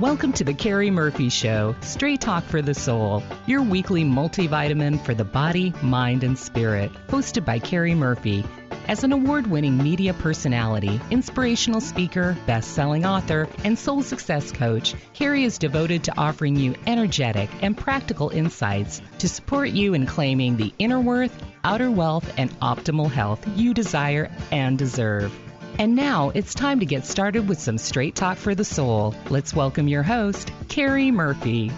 Welcome to the Carrie Murphy Show, Straight Talk for the Soul, your weekly multivitamin for the body, mind, and spirit, hosted by Carrie Murphy. As an award winning media personality, inspirational speaker, best selling author, and soul success coach, Carrie is devoted to offering you energetic and practical insights to support you in claiming the inner worth, outer wealth, and optimal health you desire and deserve. And now it's time to get started with some straight talk for the soul. Let's welcome your host, Carrie Murphy.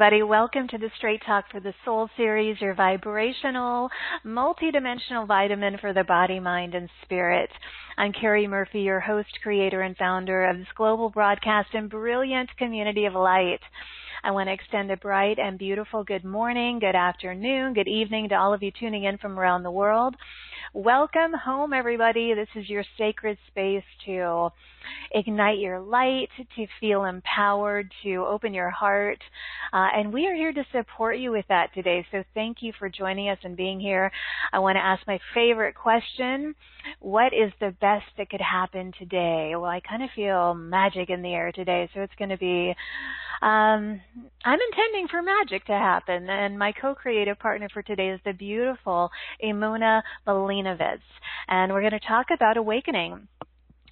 Everybody. Welcome to the Straight Talk for the Soul series, your vibrational, multidimensional vitamin for the body, mind, and spirit. I'm Carrie Murphy, your host, creator, and founder of this global broadcast and brilliant community of light. I want to extend a bright and beautiful good morning, good afternoon, good evening to all of you tuning in from around the world. Welcome home, everybody. This is your sacred space to ignite your light, to feel empowered, to open your heart. Uh, and we are here to support you with that today. So thank you for joining us and being here. I want to ask my favorite question. What is the best that could happen today? Well, I kind of feel magic in the air today. So it's going to be, um, I'm intending for magic to happen. And my co-creative partner for today is the beautiful Emunah Malinovitz. And we're going to talk about awakening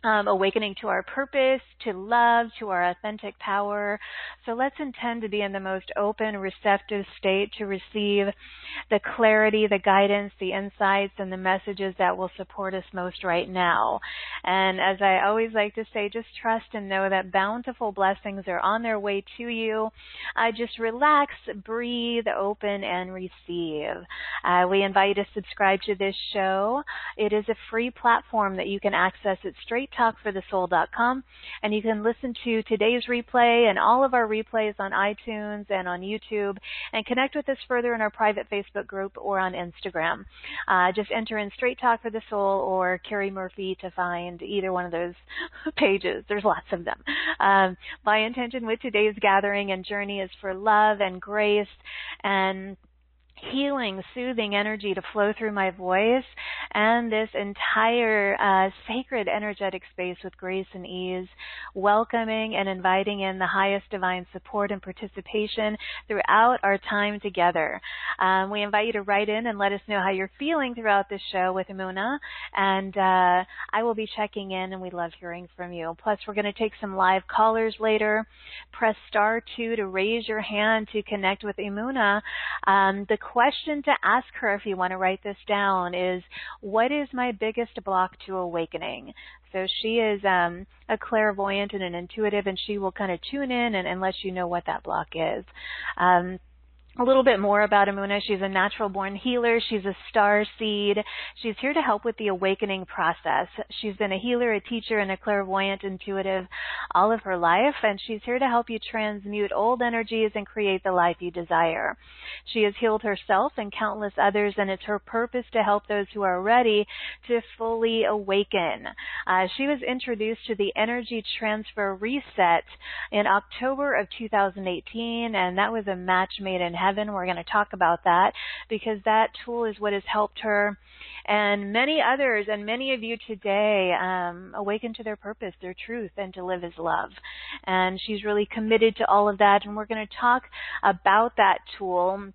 um, awakening to our purpose, to love, to our authentic power. So let's intend to be in the most open, receptive state to receive the clarity, the guidance, the insights, and the messages that will support us most right now. And as I always like to say, just trust and know that bountiful blessings are on their way to you. Uh, just relax, breathe, open, and receive. Uh, we invite you to subscribe to this show. It is a free platform that you can access it straight talkforthesoul.com and you can listen to today's replay and all of our replays on iTunes and on YouTube and connect with us further in our private Facebook group or on Instagram. Uh, just enter in Straight Talk for the Soul or Carrie Murphy to find either one of those pages. There's lots of them. Um, my intention with today's gathering and journey is for love and grace and healing, soothing energy to flow through my voice and this entire uh, sacred energetic space with grace and ease, welcoming and inviting in the highest divine support and participation throughout our time together. Um, we invite you to write in and let us know how you're feeling throughout this show with Emunah, and uh, I will be checking in, and we love hearing from you. Plus, we're going to take some live callers later. Press star two to raise your hand to connect with Emunah. Um, the question to ask her, if you want to write this down, is what is my biggest block to awakening? So she is um, a clairvoyant and an intuitive, and she will kind of tune in and, and let you know what that block is. Um, a little bit more about Emunah. She's a natural born healer. She's a star seed. She's here to help with the awakening process. She's been a healer, a teacher, and a clairvoyant intuitive all of her life, and she's here to help you transmute old energies and create the life you desire. She has healed herself and countless others, and it's her purpose to help those who are ready to fully awaken. Uh, she was introduced to the energy transfer reset in October of 2018, and that was a match made in heaven We're going to talk about that because that tool is what has helped her and many others and many of you today um, awaken to their purpose, their truth, and to live as love. And she's really committed to all of that. And we're going to talk about that tool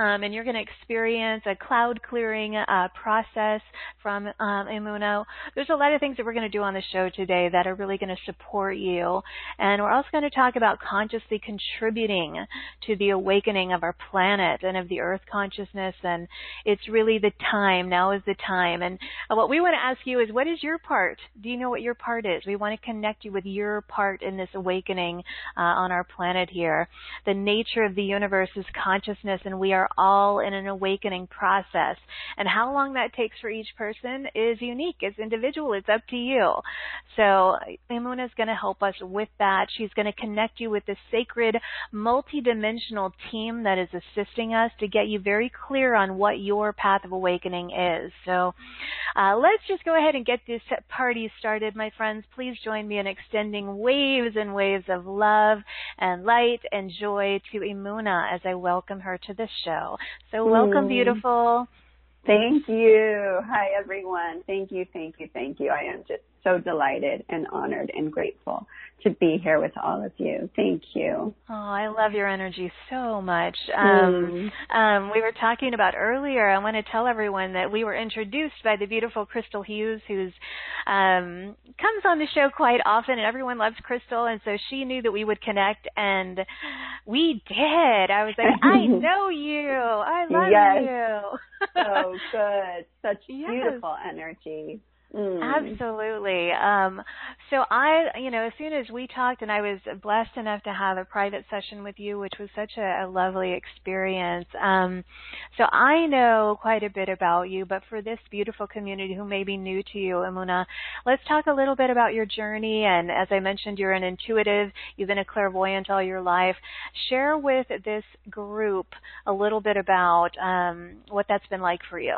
um, and you're going to experience a cloud clearing uh, process from um, Emunah. There's a lot of things that we're going to do on the show today that are really going to support you, and we're also going to talk about consciously contributing to the awakening of our planet and of the Earth consciousness. And it's really the time. Now is the time. And what we want to ask you is, what is your part? Do you know what your part is? We want to connect you with your part in this awakening uh, on our planet here. The nature of the universe is consciousness, and we are all in an awakening process. And how long that takes for each person is unique. It's individual. It's up to you. So Emunah is going to help us with that. She's going to connect you with the sacred, multidimensional team that is assisting us to get you very clear on what your path of awakening is. So uh, let's just go ahead and get this party started, my friends. Please join me in extending waves and waves of love and light and joy to Emunah as I welcome her to the show. So welcome, mm. beautiful. Thank you. Hi, everyone. Thank you, thank you, thank you. I am just so delighted and honored and grateful to be here with all of you. Thank you. Oh, I love your energy so much. Um, mm. um, we were talking about earlier. I want to tell everyone that we were introduced by the beautiful Crystal Hughes, who's um, comes on the show quite often, and everyone loves Crystal, and so she knew that we would connect, and we did. I was like, I know you. I love yes. you. so good. Such yes. beautiful energy. Mm. Absolutely. Um, so I, you know, as soon as we talked, and I was blessed enough to have a private session with you, which was such a, a lovely experience. Um, so I know quite a bit about you, but for this beautiful community who may be new to you, Emunah, let's talk a little bit about your journey. And as I mentioned, you're an intuitive. You've been a clairvoyant all your life. Share with this group a little bit about um, what that's been like for you.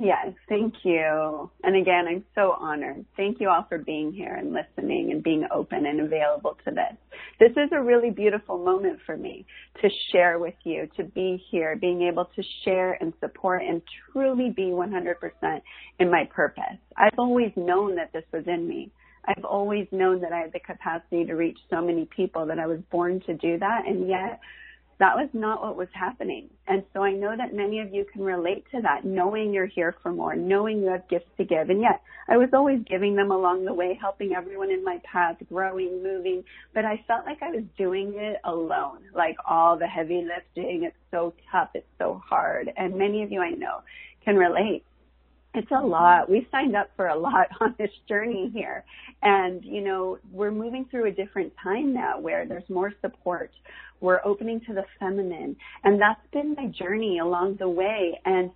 Yes, thank you. And again, I'm so honored. Thank you all for being here and listening and being open and available to this. This is a really beautiful moment for me to share with you, to be here, being able to share and support and truly be 100% in my purpose. I've always known that this was in me. I've always known that I had the capacity to reach so many people that I was born to do that. And yet that was not what was happening. And so I know that many of you can relate to that, knowing you're here for more, knowing you have gifts to give. And yet I was always giving them along the way, helping everyone in my path, growing, moving, but I felt like I was doing it alone, like all the heavy lifting. It's so tough. It's so hard. And many of you I know can relate it's a lot. We signed up for a lot on this journey here. And, you know, we're moving through a different time now where there's more support. We're opening to the feminine. And that's been my journey along the way. And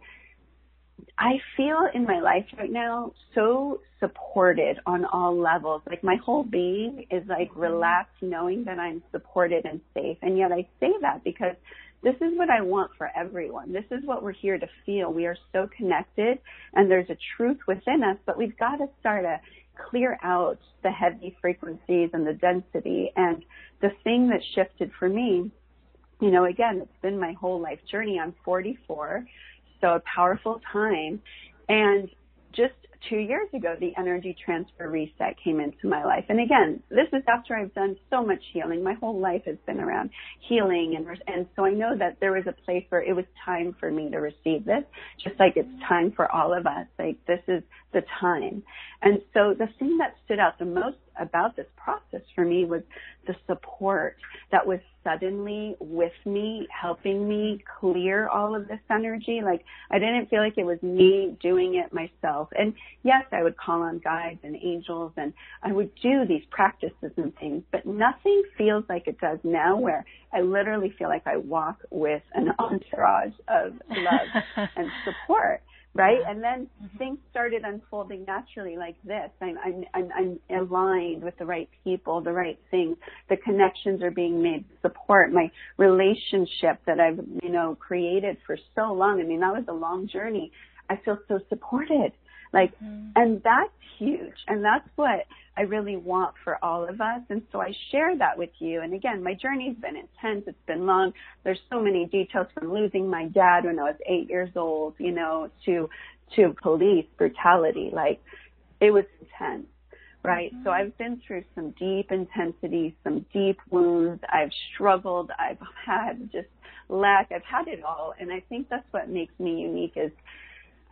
I feel in my life right now so supported on all levels. Like my whole being is like mm-hmm. relaxed knowing that I'm supported and safe. And yet I say that because this is what I want for everyone. This is what we're here to feel. We are so connected and there's a truth within us, but we've got to start to clear out the heavy frequencies and the density. And the thing that shifted for me, you know, again, it's been my whole life journey. I'm 44, so a powerful time. And just two years ago, the energy transfer reset came into my life. And again, this is after I've done so much healing. My whole life has been around healing. And, and so I know that there was a place where it was time for me to receive this, just like it's time for all of us. Like this is the time. And so the thing that stood out the most about this process for me was the support that was suddenly with me, helping me clear all of this energy. Like I didn't feel like it was me doing it myself. And yes, I would call on guides and angels and I would do these practices and things, but nothing feels like it does now where I literally feel like I walk with an entourage of love and support right? And then mm-hmm. things started unfolding naturally like this. I'm, I'm, I'm, I'm aligned with the right people, the right things. The connections are being made, support, my relationship that I've, you know, created for so long. I mean, that was a long journey. I feel so supported. Like, mm-hmm. and that's huge. And that's what I really want for all of us. And so I share that with you. And again, my journey's been intense. It's been long. There's so many details from losing my dad when I was eight years old, you know, to, to police brutality. Like, it was intense. right? So I've been through some deep intensity, some deep wounds. I've struggled. I've had just lack. I've had it all. And I think that's what makes me unique is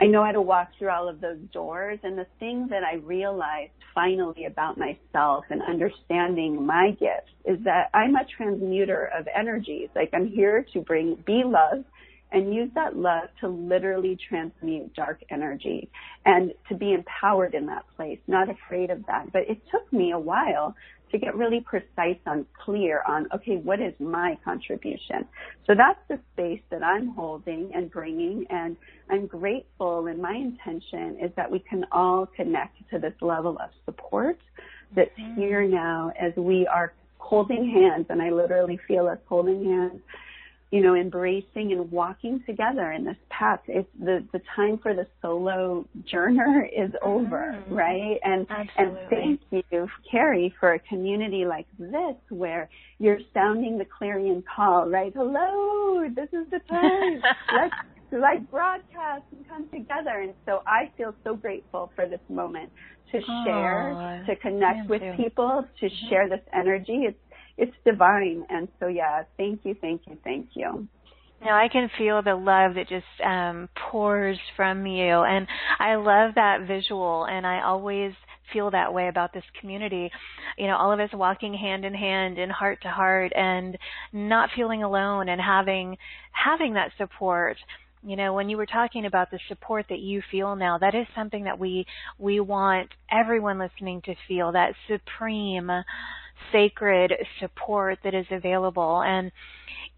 I know how to walk through all of those doors. And the thing that I realized finally about myself and understanding my gifts is that I'm a transmuter of energies. Like I'm here to bring, be love and use that love to literally transmute dark energy and to be empowered in that place, not afraid of that. But it took me a while to get really precise on clear on, okay, what is my contribution? So that's the space that I'm holding and bringing and I'm grateful and my intention is that we can all connect to this level of support that's mm-hmm. here now as we are holding hands and I literally feel us holding hands you know, embracing and walking together in this path. It's the, the time for the solo journer is over, mm-hmm. right? And, Absolutely. and thank you, Carrie, for a community like this where you're sounding the clarion call, right? Hello, this is the time. Let's like broadcast and come together. And so I feel so grateful for this moment to share, to connect with too. people, to mm-hmm. share this energy. It's it's divine. And so, yeah, thank you, thank you, thank you. Now I can feel the love that just um, pours from you, and I love that visual. And I always feel that way about this community. You know, all of us walking hand in hand and heart to heart, and not feeling alone, and having having that support you know when you were talking about the support that you feel now that is something that we we want everyone listening to feel that supreme sacred support that is available and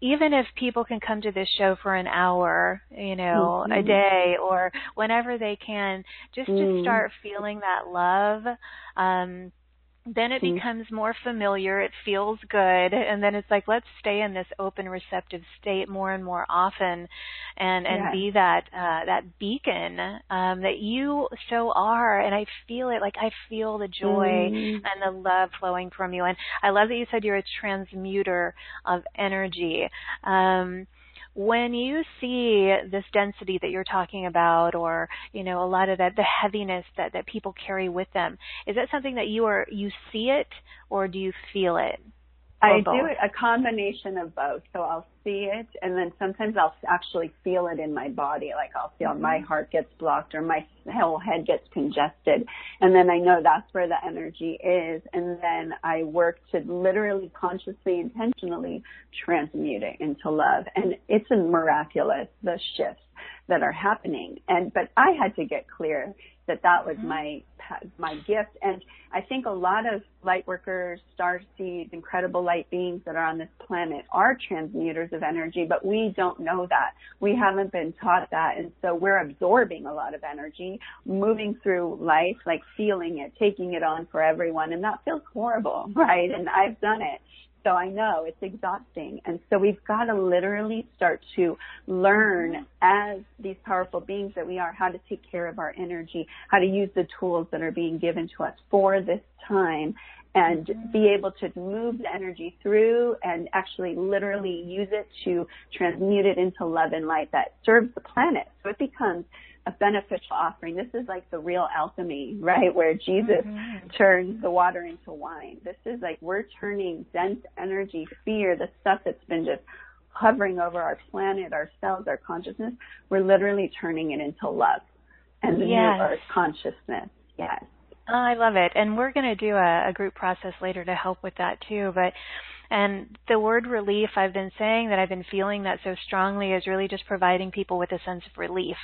even if people can come to this show for an hour, you know, mm-hmm. a day or whenever they can, just mm. to start feeling that love, um, then it mm-hmm. becomes more familiar it feels good and then it's like let's stay in this open receptive state more and more often and and yes. be that uh that beacon um that you so are and i feel it like i feel the joy mm-hmm. and the love flowing from you and i love that you said you're a transmuter of energy um when you see this density that you're talking about or you know a lot of that the heaviness that that people carry with them is that something that you are you see it or do you feel it I do a combination of both. So I'll see it and then sometimes I'll actually feel it in my body. Like I'll feel mm-hmm. my heart gets blocked or my whole head gets congested. And then I know that's where the energy is. And then I work to literally consciously, intentionally transmute it into love. And it's a miraculous, the shifts that are happening. And, but I had to get clear that that was mm-hmm. my my gift. And I think a lot of light workers, star seeds, incredible light beings that are on this planet are transmuters of energy, but we don't know that. We haven't been taught that, and so we're absorbing a lot of energy, moving through life, like feeling it, taking it on for everyone, and that feels horrible, right? And I've done it. So I know it's exhausting. And so we've got to literally start to learn as these powerful beings that we are how to take care of our energy, how to use the tools that are being given to us for this time and mm-hmm. be able to move the energy through and actually literally use it to transmute it into love and light that serves the planet. So it becomes a beneficial offering. This is like the real alchemy, right? Where Jesus mm-hmm. turns the water into wine. This is like we're turning dense energy, fear, the stuff that's been just hovering over our planet, our cells, our consciousness. We're literally turning it into love and the yes. new earth consciousness. Yes. Oh, I love it. And we're going to do a, a group process later to help with that too. But and the word relief, I've been saying that I've been feeling that so strongly is really just providing people with a sense of relief.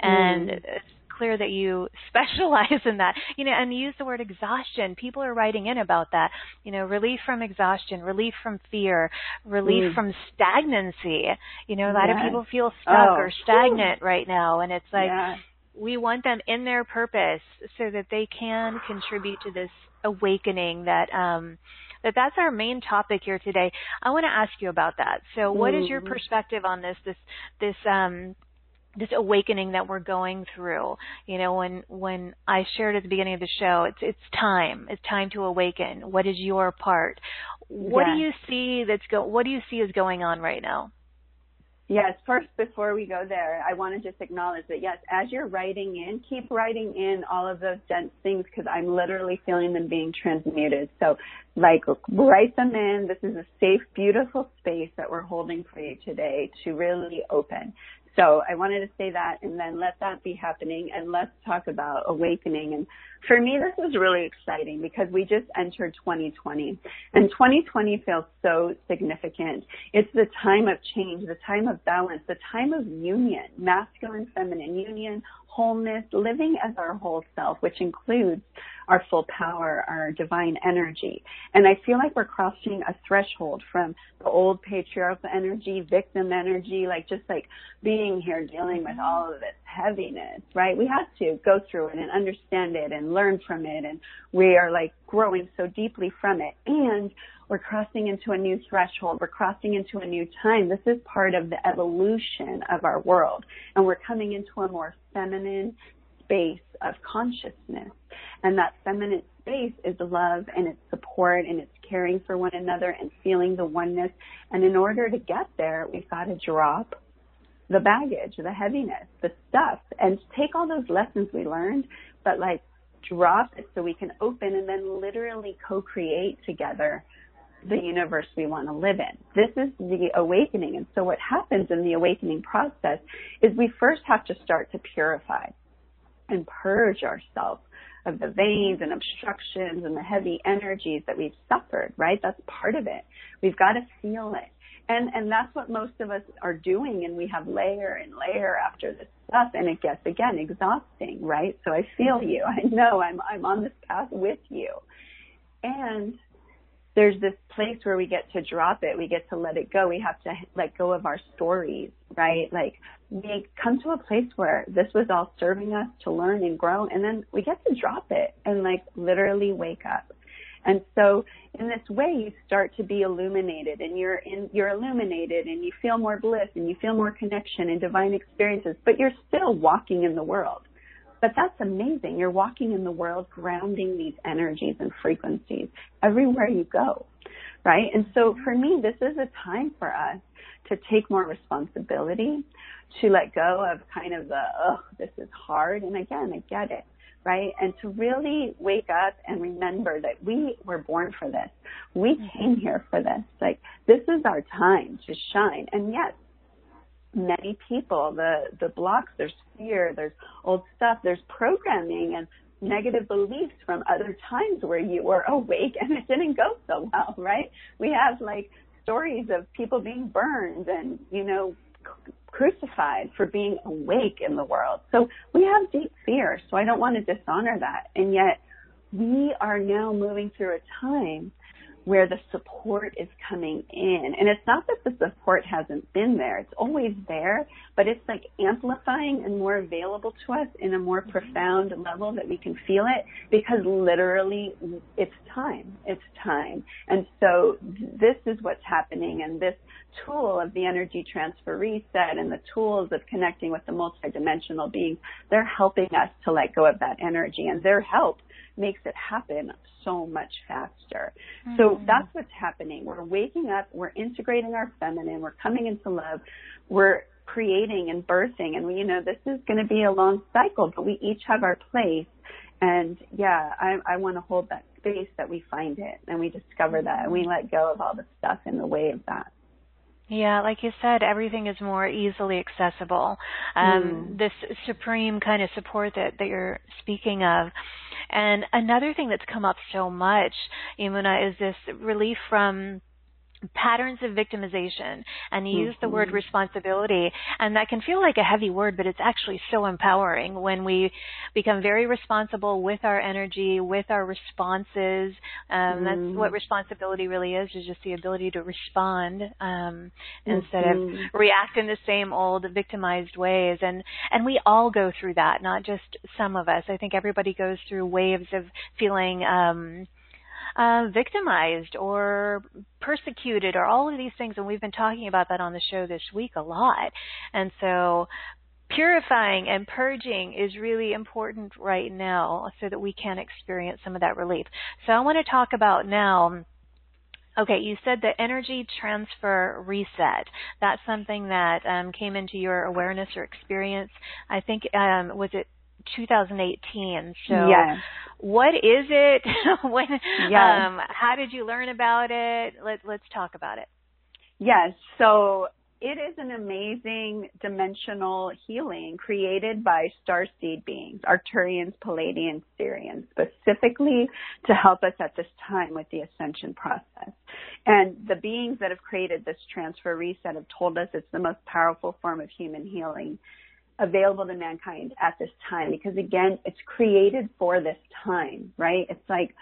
And mm. it's clear that you specialize in that. You know, and use the word exhaustion. People are writing in about that. You know, relief from exhaustion, relief from fear, relief mm. from stagnancy. You know, a lot yes. of people feel stuck oh. or stagnant right now. And it's like, we want them in their purpose so that they can contribute to this awakening that um that that's our main topic here today. I want to ask you about that. So, what is your mm-hmm. perspective on this? This this um this awakening that we're going through. You know, when when I shared at the beginning of the show, it's it's time. It's time to awaken. What is your part? What yes. do you see that's go? What do you see is going on right now? Yes, first, before we go there, I want to just acknowledge that, yes, as you're writing in, keep writing in all of those dense things because I'm literally feeling them being transmuted. So, like, write them in. This is a safe, beautiful space that we're holding for you today to really open. So I wanted to say that and then let that be happening and let's talk about awakening. And for me, this is really exciting because we just entered 2020 and 2020 feels so significant. It's the time of change, the time of balance, the time of union, masculine, feminine union, wholeness, living as our whole self, which includes our full power, our divine energy. And I feel like we're crossing a threshold from the old patriarchal energy, victim energy, like just like being here dealing with all of this heaviness, right? We have to go through it and understand it and learn from it. And we are like growing so deeply from it. And we're crossing into a new threshold. We're crossing into a new time. This is part of the evolution of our world. And we're coming into a more feminine space of consciousness. And that feminine space is love and it's support and it's caring for one another and feeling the oneness. And in order to get there, we've got to drop the baggage, the heaviness, the stuff, and take all those lessons we learned, but like drop it so we can open and then literally co-create together the universe we want to live in. This is the awakening. And so what happens in the awakening process is we first have to start to purify and purge ourselves of the veins and obstructions and the heavy energies that we've suffered, right? That's part of it. We've got to feel it. And, and that's what most of us are doing and we have layer and layer after this stuff and it gets again exhausting, right? So I feel you. I know I'm, I'm on this path with you. And there's this place where we get to drop it. We get to let it go. We have to let go of our stories, right? Like we come to a place where this was all serving us to learn and grow and then we get to drop it and like literally wake up. And so in this way you start to be illuminated and you're in, you're illuminated and you feel more bliss and you feel more connection and divine experiences, but you're still walking in the world. But that's amazing. You're walking in the world grounding these energies and frequencies everywhere you go. Right? And so mm-hmm. for me, this is a time for us to take more responsibility, to let go of kind of the, oh, this is hard. And again, I get it. Right? And to really wake up and remember that we were born for this. We mm-hmm. came here for this. Like, this is our time to shine. And yes, many people, the, the blocks, there's fear, there's old stuff, there's programming and negative beliefs from other times where you were awake and it didn't go so well, right? We have like stories of people being burned and, you know, crucified for being awake in the world. So we have deep fear. So I don't want to dishonor that. And yet we are now moving through a time where the support is coming in. And it's not that the support hasn't been there. It's always there, but it's like amplifying and more available to us in a more profound level that we can feel it because literally it's time. It's time. And so this is what's happening and this tool of the energy transfer reset and the tools of connecting with the multidimensional beings, they're helping us to let go of that energy and their help makes it happen so much faster. Mm-hmm. So that's what's happening. We're waking up, we're integrating our feminine, we're coming into love, we're creating and birthing, and we, you know, this is going to be a long cycle, but we each have our place. And yeah, I, I want to hold that space that we find it and we discover that and we let go of all the stuff in the way of that. Yeah, like you said, everything is more easily accessible. Um, mm. This supreme kind of support that, that you're speaking of. And another thing that's come up so much, Emunah, is this relief from patterns of victimization and you mm-hmm. use the word mm-hmm. responsibility and that can feel like a heavy word but it's actually so empowering when we become very responsible with our energy with our responses um, mm. that's what responsibility really is is just the ability to respond um, instead mm-hmm. of react in the same old victimized ways and and we all go through that not just some of us i think everybody goes through waves of feeling um, uh, victimized or persecuted or all of these things. And we've been talking about that on the show this week a lot. And so purifying and purging is really important right now so that we can experience some of that relief. So I want to talk about now Okay, you said the energy transfer reset. That's something that um, came into your awareness or experience. I think um, was it 2018. So, yes. what is it? when, yes. um, how did you learn about it? Let, let's talk about it. Yes. So it is an amazing dimensional healing created by starseed beings, Arcturians, Pleiadians, Sirians, specifically to help us at this time with the ascension process. And the beings that have created this transfer reset have told us it's the most powerful form of human healing available to mankind at this time because again, it's created for this time, right? It's like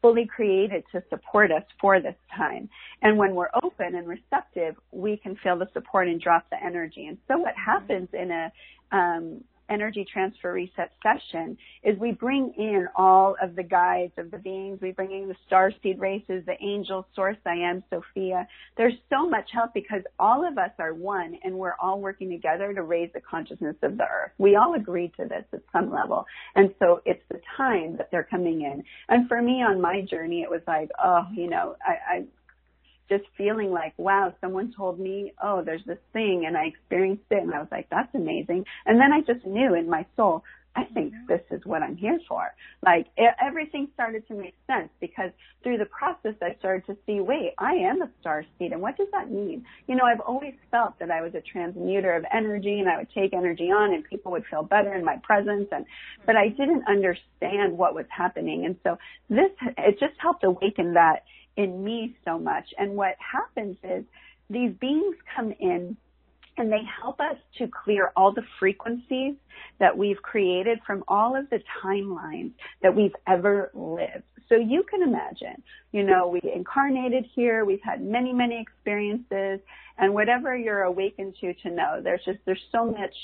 fully created to support us for this time. And when we're open and receptive, we can feel the support and drop the energy. And so what happens in a um, energy transfer reset session is we bring in all of the guides of the beings. We bring in the star seed races, the angels, source I am, Sophia. There's so much help because all of us are one and we're all working together to raise the consciousness of the earth. We all agree to this at some level. And so it's the time that they're coming in. And for me on my journey, it was like, oh, you know, I, I just feeling like, wow, someone told me, oh, there's this thing and I experienced it and I was like, that's amazing. And then I just knew in my soul, I think mm-hmm. this is what I'm here for. Like it, everything started to make sense because through the process I started to see, wait, I am a star seed and what does that mean? You know, I've always felt that I was a transmuter of energy and I would take energy on and people would feel better in my presence and, but I mm-hmm. didn't understand what was happening. And so this, it just helped awaken that in me so much. And what happens is these beings come in and they help us to clear all the frequencies that we've created from all of the timelines that we've ever lived. So you can imagine, you know, we incarnated here, we've had many, many experiences, and whatever you're awakened to to know, there's just, there's so much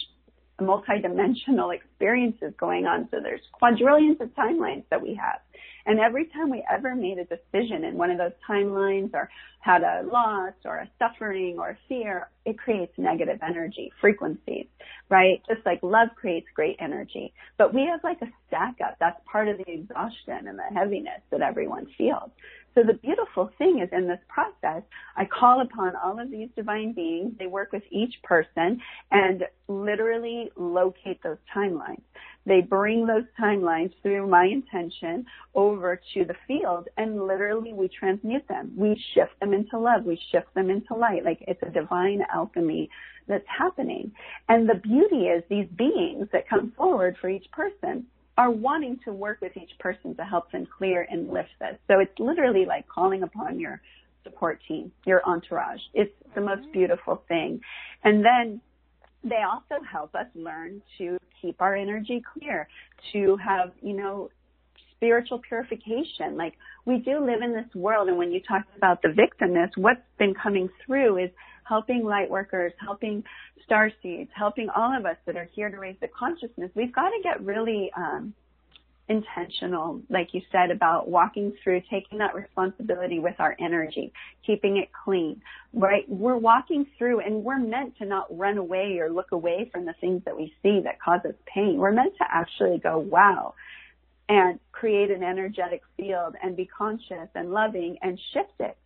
multidimensional experiences going on. So there's quadrillions of timelines that we have. And every time we ever made a decision in one of those timelines or had a loss or a suffering or a fear, it creates negative energy, frequencies, right? Just like love creates great energy. But we have like a stack up. That's part of the exhaustion and the heaviness that everyone feels. So the beautiful thing is in this process, I call upon all of these divine beings. They work with each person and literally locate those timelines. They bring those timelines through my intention over to the field and literally we transmute them. We shift them into love. We shift them into light. Like it's a divine alchemy that's happening. And the beauty is these beings that come forward for each person are wanting to work with each person to help them clear and lift this. So it's literally like calling upon your support team, your entourage. It's the most mm-hmm. beautiful thing. And then they also help us learn to keep our energy clear, to have, you know, spiritual purification. Like we do live in this world and when you talk about the victimness, what's been coming through is helping light workers, helping star seeds, helping all of us that are here to raise the consciousness. We've got to get really um, intentional, like you said, about walking through, taking that responsibility with our energy, keeping it clean, right? We're walking through and we're meant to not run away or look away from the things that we see that cause us pain. We're meant to actually go, wow, and create an energetic field and be conscious and loving and shift it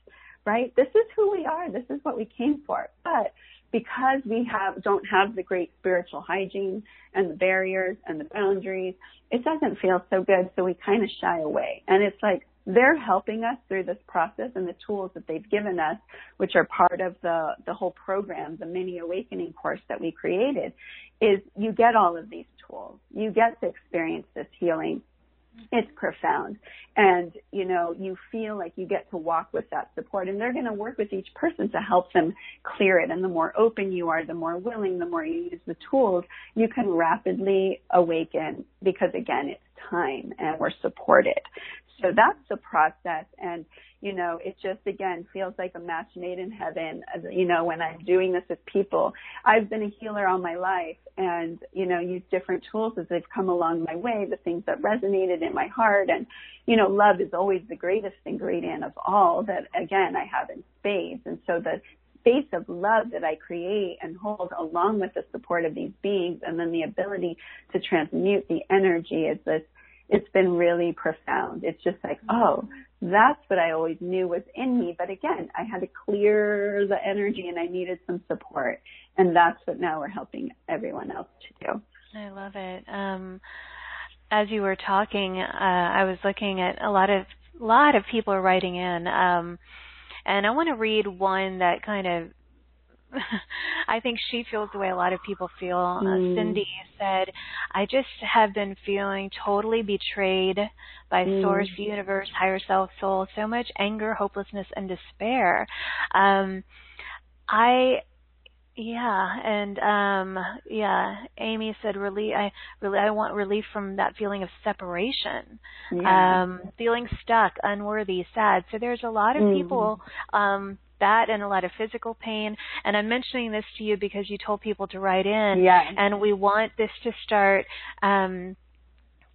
right? This is who we are. This is what we came for. But because we have don't have the great spiritual hygiene and the barriers and the boundaries, it doesn't feel so good. So we kind of shy away. And it's like they're helping us through this process and the tools that they've given us, which are part of the, the whole program, the mini awakening course that we created, is you get all of these tools. You get to experience this healing it's profound. And, you know, you feel like you get to walk with that support and they're going to work with each person to help them clear it. And the more open you are, the more willing, the more you use the tools, you can rapidly awaken because again, it's time and we're supported. So that's the process. And, you know, it just again feels like a match made in heaven. You know, when I'm doing this with people, I've been a healer all my life and, you know, use different tools as they've come along my way, the things that resonated in my heart. And, you know, love is always the greatest ingredient of all that again I have in spades. And so the space of love that I create and hold along with the support of these beings and then the ability to transmute the energy is this it's been really profound. It's just like, oh, That's what I always knew was in me. But again, I had to clear the energy and I needed some support. And that's what now we're helping everyone else to do. I love it. Um, as you were talking, uh, I was looking at a lot of lot of people writing in, um, and I want to read one that kind of I think she feels the way a lot of people feel. Mm. Uh, hmm. Cindy said, I just have been feeling totally betrayed by mm. source, universe, higher self, soul, so much anger, hopelessness, and despair. Um, I yeah, and um yeah, Amy said relief I really I want relief from that feeling of separation. Yeah. Um feeling stuck, unworthy, sad. So there's a lot of mm. people um that and a lot of physical pain. And I'm mentioning this to you because you told people to write in. Yes. And we want this to start um,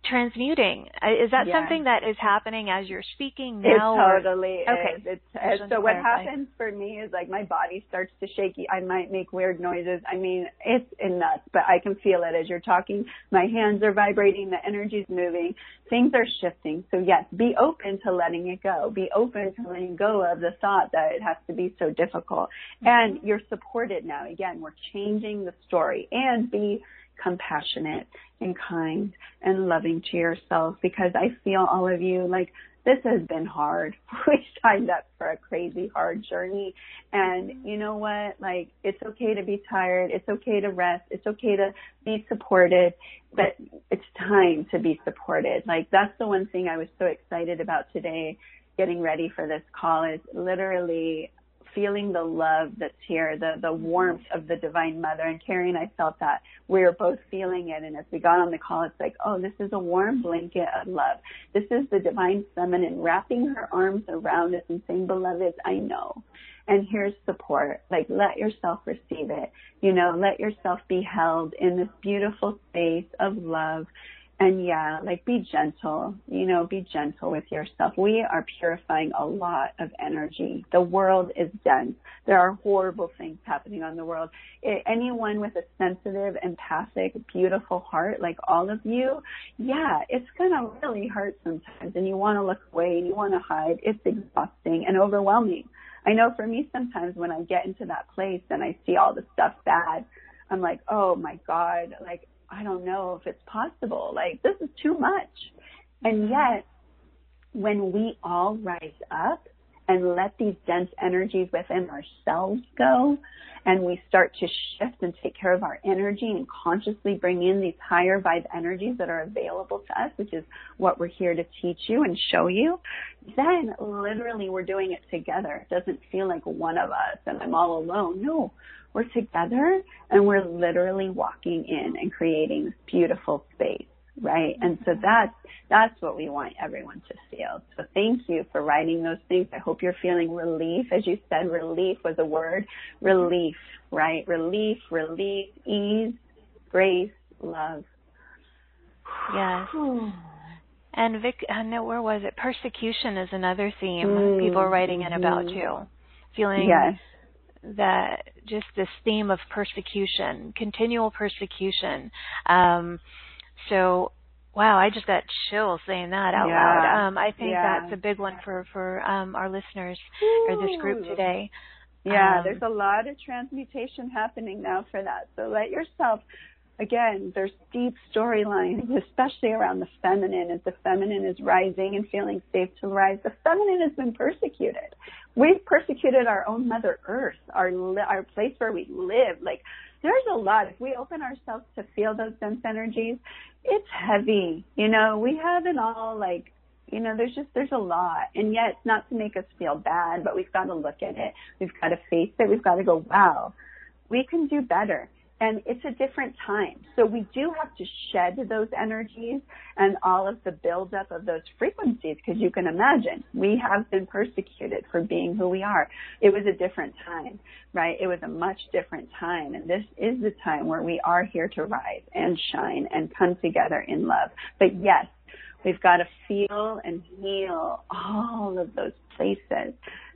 transmuting. Uh, is that something that is happening as you're speaking now? It totally or? okay. is. It's, so what happens for me is like my body starts to shake. I might make weird noises. I mean, it's nuts, but I can feel it as you're talking. My hands are vibrating. The energy's moving. Things are shifting. So yes, be open to letting it go. Be open to letting go of the thought that it has to be so difficult. Mm-hmm. And you're supported now. Again, we're changing the story and be compassionate and kind and loving to yourself because I feel all of you like this has been hard. We signed up for a crazy hard journey. And you know what? Like, it's okay to be tired. It's okay to rest. It's okay to be supported, but it's time to be supported. Like, that's the one thing I was so excited about today getting ready for this call is literally feeling the love that's here, the, the warmth of the Divine Mother. And Carrie and I felt that we were both feeling it. And as we got on the call, it's like, oh, this is a warm blanket of love. This is the Divine Feminine wrapping her arms around us and saying, beloved, I know. And here's support. Like, let yourself receive it. You know, let yourself be held in this beautiful space of love and yeah, like be gentle, you know, be gentle with yourself. We are purifying a lot of energy. The world is dense. There are horrible things happening on the world. Anyone with a sensitive, empathic, beautiful heart, like all of you, yeah, it's gonna really hurt sometimes and you wanna look away and you wanna hide. It's exhausting and overwhelming. I know for me sometimes when I get into that place and I see all the stuff bad, I'm like, oh my God, like I don't know if it's possible. Like, this is too much. And yet, when we all rise up and let these dense energies within ourselves go, and we start to shift and take care of our energy and consciously bring in these higher vibe energies that are available to us, which is what we're here to teach you and show you, then literally we're doing it together. It doesn't feel like one of us and I'm all alone. No, we're together and we're literally walking in and creating this beautiful space, right? And so that's, that's what we want everyone to feel. So thank you for writing those things. I hope you're feeling relief. As you said, relief was a word. Relief, right? Relief, relief, ease, grace, love. Yes. And Vic, uh, no, where was it? Persecution is another theme mm-hmm. people are writing in about too. Mm-hmm. Feeling yes that just this theme of persecution, continual persecution. Um, so, wow, I just got chills saying that out yeah. loud. Um, I think yeah. that's a big one for for um, our listeners Ooh. or this group today. Yeah, um, there's a lot of transmutation happening now for that. So let yourself again, there's deep storylines, especially around the feminine. As the feminine is rising and feeling safe to rise, the feminine has been persecuted. We've persecuted our own Mother Earth, our our place where we live. Like there's a lot. If we open ourselves to feel those dense energies, it's heavy. You know, we haven't all like you know, there's just there's a lot, and yet not to make us feel bad, but we've got to look at it. We've got to face it. We've got to go, wow, we can do better and it's a different time. So we do have to shed those energies and all of the buildup of those frequencies because you can imagine we have been persecuted for being who we are. It was a different time, right? It was a much different time. And this is the time where we are here to rise and shine and come together in love. But yes, we've got to feel and heal all of those places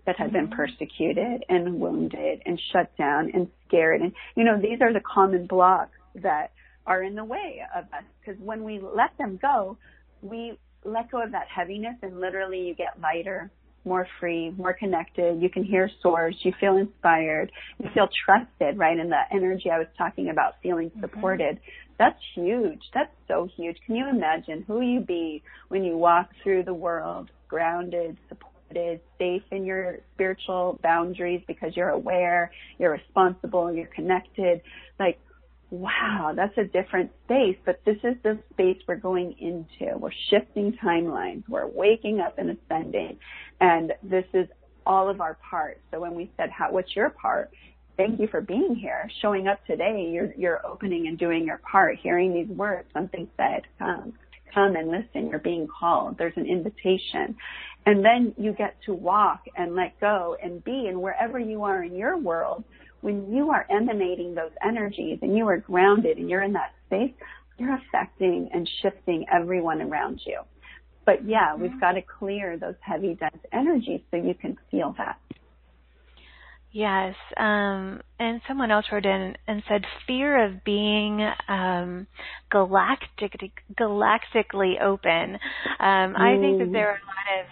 that have been mm-hmm. persecuted and wounded and shut down and scared. And, you know, these are the common blocks that are in the way of us because when we let them go, we let go of that heaviness and literally you get lighter, more free, more connected. You can hear source. You feel inspired. You feel trusted, right? And the energy I was talking about, feeling mm-hmm. supported. Mm-hmm. That's huge. That's so huge. Can you imagine who you be when you walk through the world grounded, supported, safe in your spiritual boundaries because you're aware, you're responsible, you're connected. Like, wow, that's a different space, but this is the space we're going into. We're shifting timelines. We're waking up and ascending. And this is all of our parts. So when we said, how, what's your part? Thank you for being here, showing up today. You're, you're opening and doing your part, hearing these words, something said, come, come and listen. You're being called. There's an invitation. And then you get to walk and let go and be. And wherever you are in your world, when you are emanating those energies and you are grounded and you're in that space, you're affecting and shifting everyone around you. But yeah, mm-hmm. we've got to clear those heavy, dense energies so you can feel that. Yes. Um, and someone else wrote in and said fear of being um, galactic, galactically open. Um, mm. I think that there are a lot of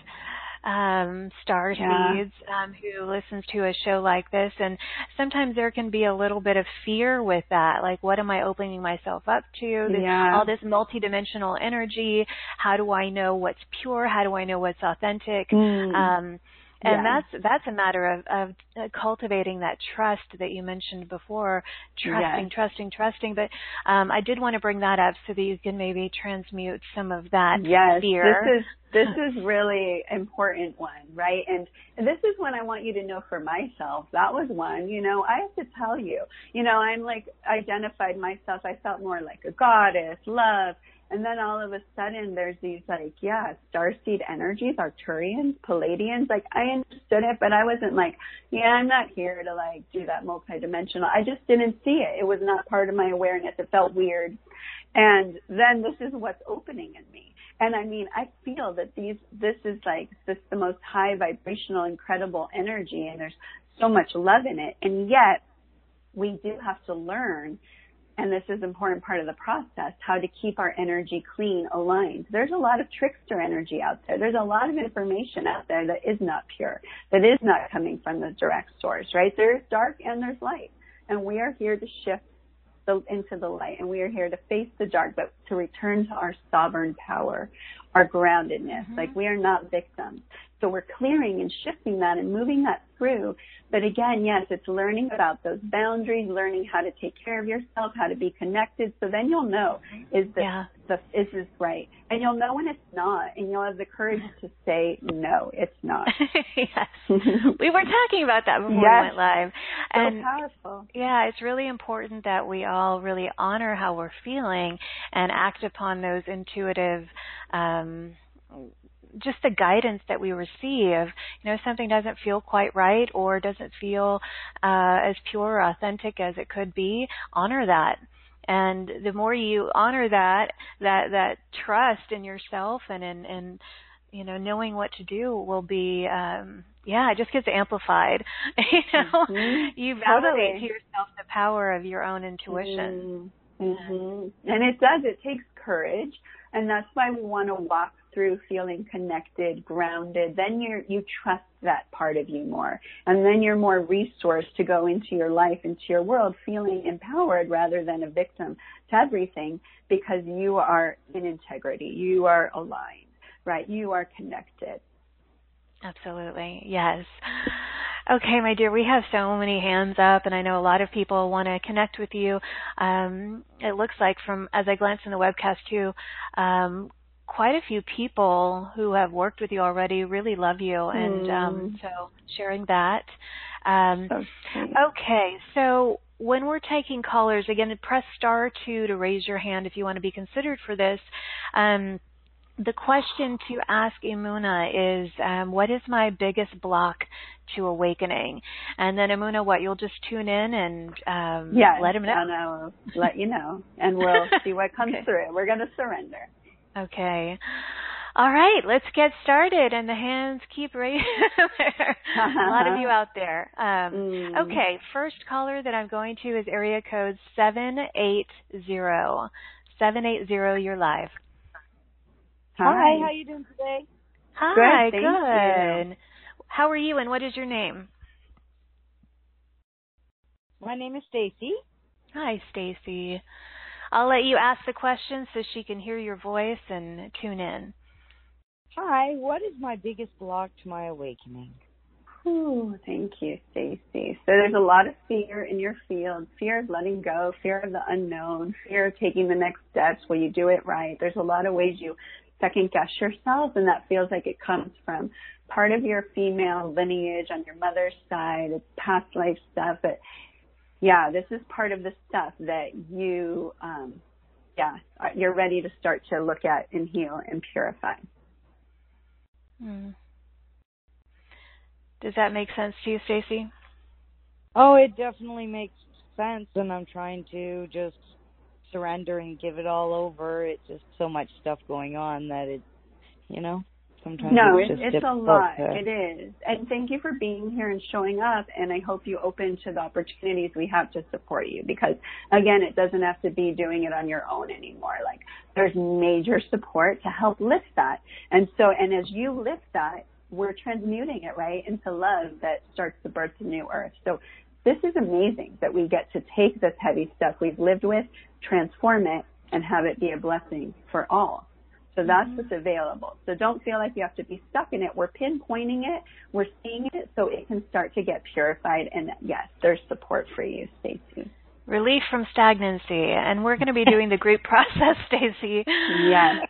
um, star yeah. seeds um, who listens to a show like this, and sometimes there can be a little bit of fear with that. Like, what am I opening myself up to? This, yeah. All this multidimensional energy. How do I know what's pure? How do I know what's authentic? Mm. Um, and yeah. that's that's a matter of, of uh, cultivating that trust that you mentioned before. Trusting yes. trusting trusting. But um, i did want to bring that up so that you can maybe transmute some of that yes, fear. this is this is really important one right? And, and this is one i want you to know for myself. That was one you know i have to tell you. You know i'm like identified myself. I felt more like a goddess love and then all of a sudden there's these like, yeah, starseed energies, Arcturians, Pleiadians. Like I understood it, but I wasn't like, yeah, I'm not here to like do that multidimensional. I just didn't see it. It was not part of my awareness. It felt weird. And then this is what's opening in me. And I mean, I feel that these, this is like this the most high vibrational, incredible energy and there's so much love in it. And yet we do have to learn and this is an important part of the process, how to keep our energy clean, aligned. There's a lot of trickster energy out there. There's a lot of information out there that is not pure, that is not coming from the direct source, right? There's dark and there's light. And we are here to shift the, into the light and we are here to face the dark, but to return to our sovereign power, our groundedness. Mm-hmm. Like we are not victims. So we're clearing and shifting that and moving that through. But again, yes, it's learning about those boundaries, learning how to take care of yourself, how to be connected. So then you'll know is this yeah. the is this right, and you'll know when it's not, and you'll have the courage to say no, it's not. yes, we were talking about that before yes. we went live, so powerful. Yeah, it's really important that we all really honor how we're feeling and act upon those intuitive. Um, just the guidance that we receive. You know, something doesn't feel quite right or doesn't feel uh, as pure or authentic as it could be, honor that. And the more you honor that, that that trust in yourself and in, in you know knowing what to do will be um yeah it just gets amplified you know mm-hmm. you validate totally. to yourself the power of your own intuition mm-hmm. mm-hmm. and it does it takes courage and that's why we want to walk through feeling connected, grounded, then you you trust that part of you more. And then you're more resourced to go into your life, into your world, feeling empowered rather than a victim to everything because you are in integrity. You are aligned, right? You are connected. Absolutely. Yes. Okay, my dear, we have so many hands up, and I know a lot of people want to connect with you. Um, it looks like from as I glance in the webcast too, um, quite a few people who have worked with you already really love you, and um, hmm. so sharing that. Um, okay, so when we're taking callers, again, press star two to raise your hand if you want to be considered for this. Um, the question to ask Emunah is, um, what is my biggest block to awakening? And then Emunah, what you'll just tune in and um, yes, let him know. And I will let you know, and we'll see what comes okay. through. We're going to surrender. Okay. All right, let's get started. And the hands keep raising. a lot of you out there. Um, mm. Okay, first caller that I'm going to is area code 780. 780, you're live. Hi, how are you doing today? Hi, Good, thank good. you. How are you and what is your name? My name is Stacy. Hi, Stacy. I'll let you ask the question so she can hear your voice and tune in. Hi, what is my biggest block to my awakening? Ooh, thank you, Stacy. So there's a lot of fear in your field. Fear of letting go, fear of the unknown, fear of taking the next steps. Will you do it right? There's a lot of ways you second guess yourself and that feels like it comes from part of your female lineage on your mother's side. It's past life stuff. But yeah, this is part of the stuff that you, um, yeah, you're ready to start to look at and heal and purify. Hmm. Does that make sense to you, Stacy? Oh, it definitely makes sense, and I'm trying to just surrender and give it all over. It's just so much stuff going on that it, you know, sometimes No, it's it's, it's a lot. to- It is. And thank you for being here and showing up. And I hope you open to the opportunities we have to support you because again, it doesn't have to be doing it on your own anymore. Like there's major support to help lift that. And so, and as you lift that, we're transmuting it right into love that starts to birth the new earth. So this is amazing that we get to take this heavy stuff we've lived with, transform it, and have it be a blessing for all. So that's mm-hmm. what's available. So don't feel like you have to be stuck in it. We're pinpointing it. We're seeing it so it can start to get purified. And yes, there's support for you, Stacy. Relief from stagnancy. And we're going to be doing the group process, Stacy. Yes.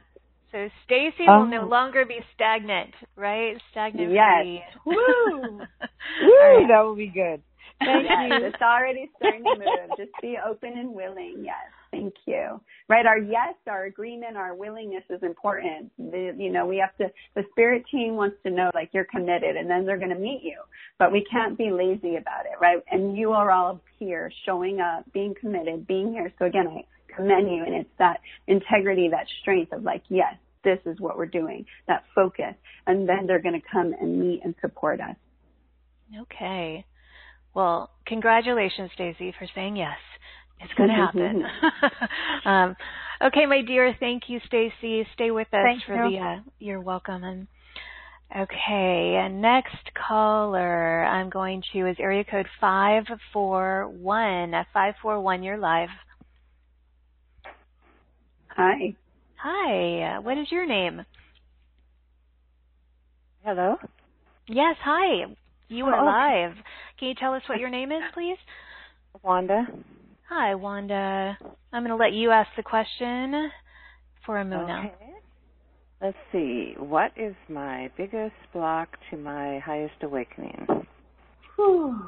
So Stacy will Oh. no longer be stagnant, right? Stagnant Yes. Woo! Woo! right. That will be good. Thank yes, you. it's already starting to move. Just be open and willing. Yes, thank you. Right, our yes, our agreement, our willingness is important. The, you know, we have to. The spirit team wants to know like you're committed, and then they're going to meet you. But we can't be lazy about it, right? And you are all here, showing up, being committed, being here. So again, I commend you, and it's that integrity, that strength of like, yes, this is what we're doing, that focus, and then they're going to come and meet and support us. Okay. Well, congratulations, Stacy, for saying yes. It's going to happen. um, okay, my dear. Thank you, Stacy. Stay with us Thank for you. the. Uh, you're welcome. And okay, and next caller I'm going to is area code five four one. Five four one. You're live. Hi. Hi. uh, What is your name? Hello. Yes. Hi. You Oh, are okay. Live. Can you tell us what your name is, please? Wanda. Hi, Wanda. I'm going to let you ask the question for Emunah. Okay. Let's see. What is my biggest block to my highest awakening? Whew.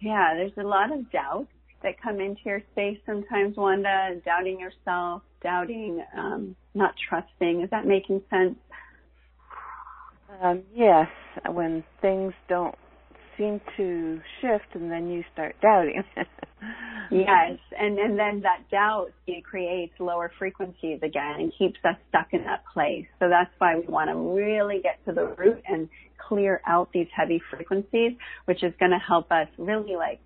Yeah, there's a lot of doubt that come into your space sometimes, Wanda, doubting yourself, doubting, um, not trusting. Is that making sense? Um, yes, when things don't seem to shift and then you start doubting. Yes, and and then that doubt it creates lower frequencies again and keeps us stuck in that place. So that's why we want to really get to the root and clear out these heavy frequencies, which is going to help us really like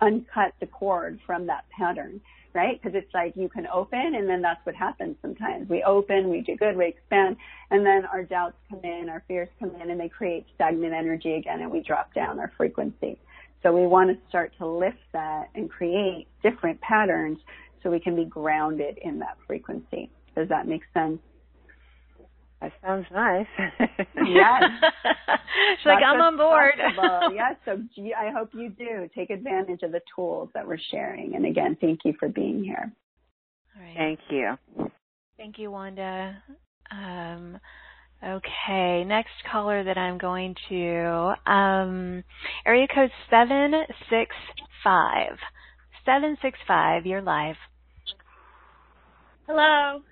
uncut the cord from that pattern, right? Because it's like you can open and then that's what happens sometimes. We open, we do good, we expand, and then our doubts come in, our fears come in, and they create stagnant energy again, and we drop down our frequency. So we want to start to lift that and create different patterns so we can be grounded in that frequency. Does that make sense? That sounds nice. Yes. She's like, I'm on board. possible. yes, so gee, I hope you do take advantage of the tools that we're sharing. And again, thank you for being here. All right. Thank you. Thank you, Wanda. Um, okay, next caller that I'm going to, um, area code 765. 765, you're live. Hello.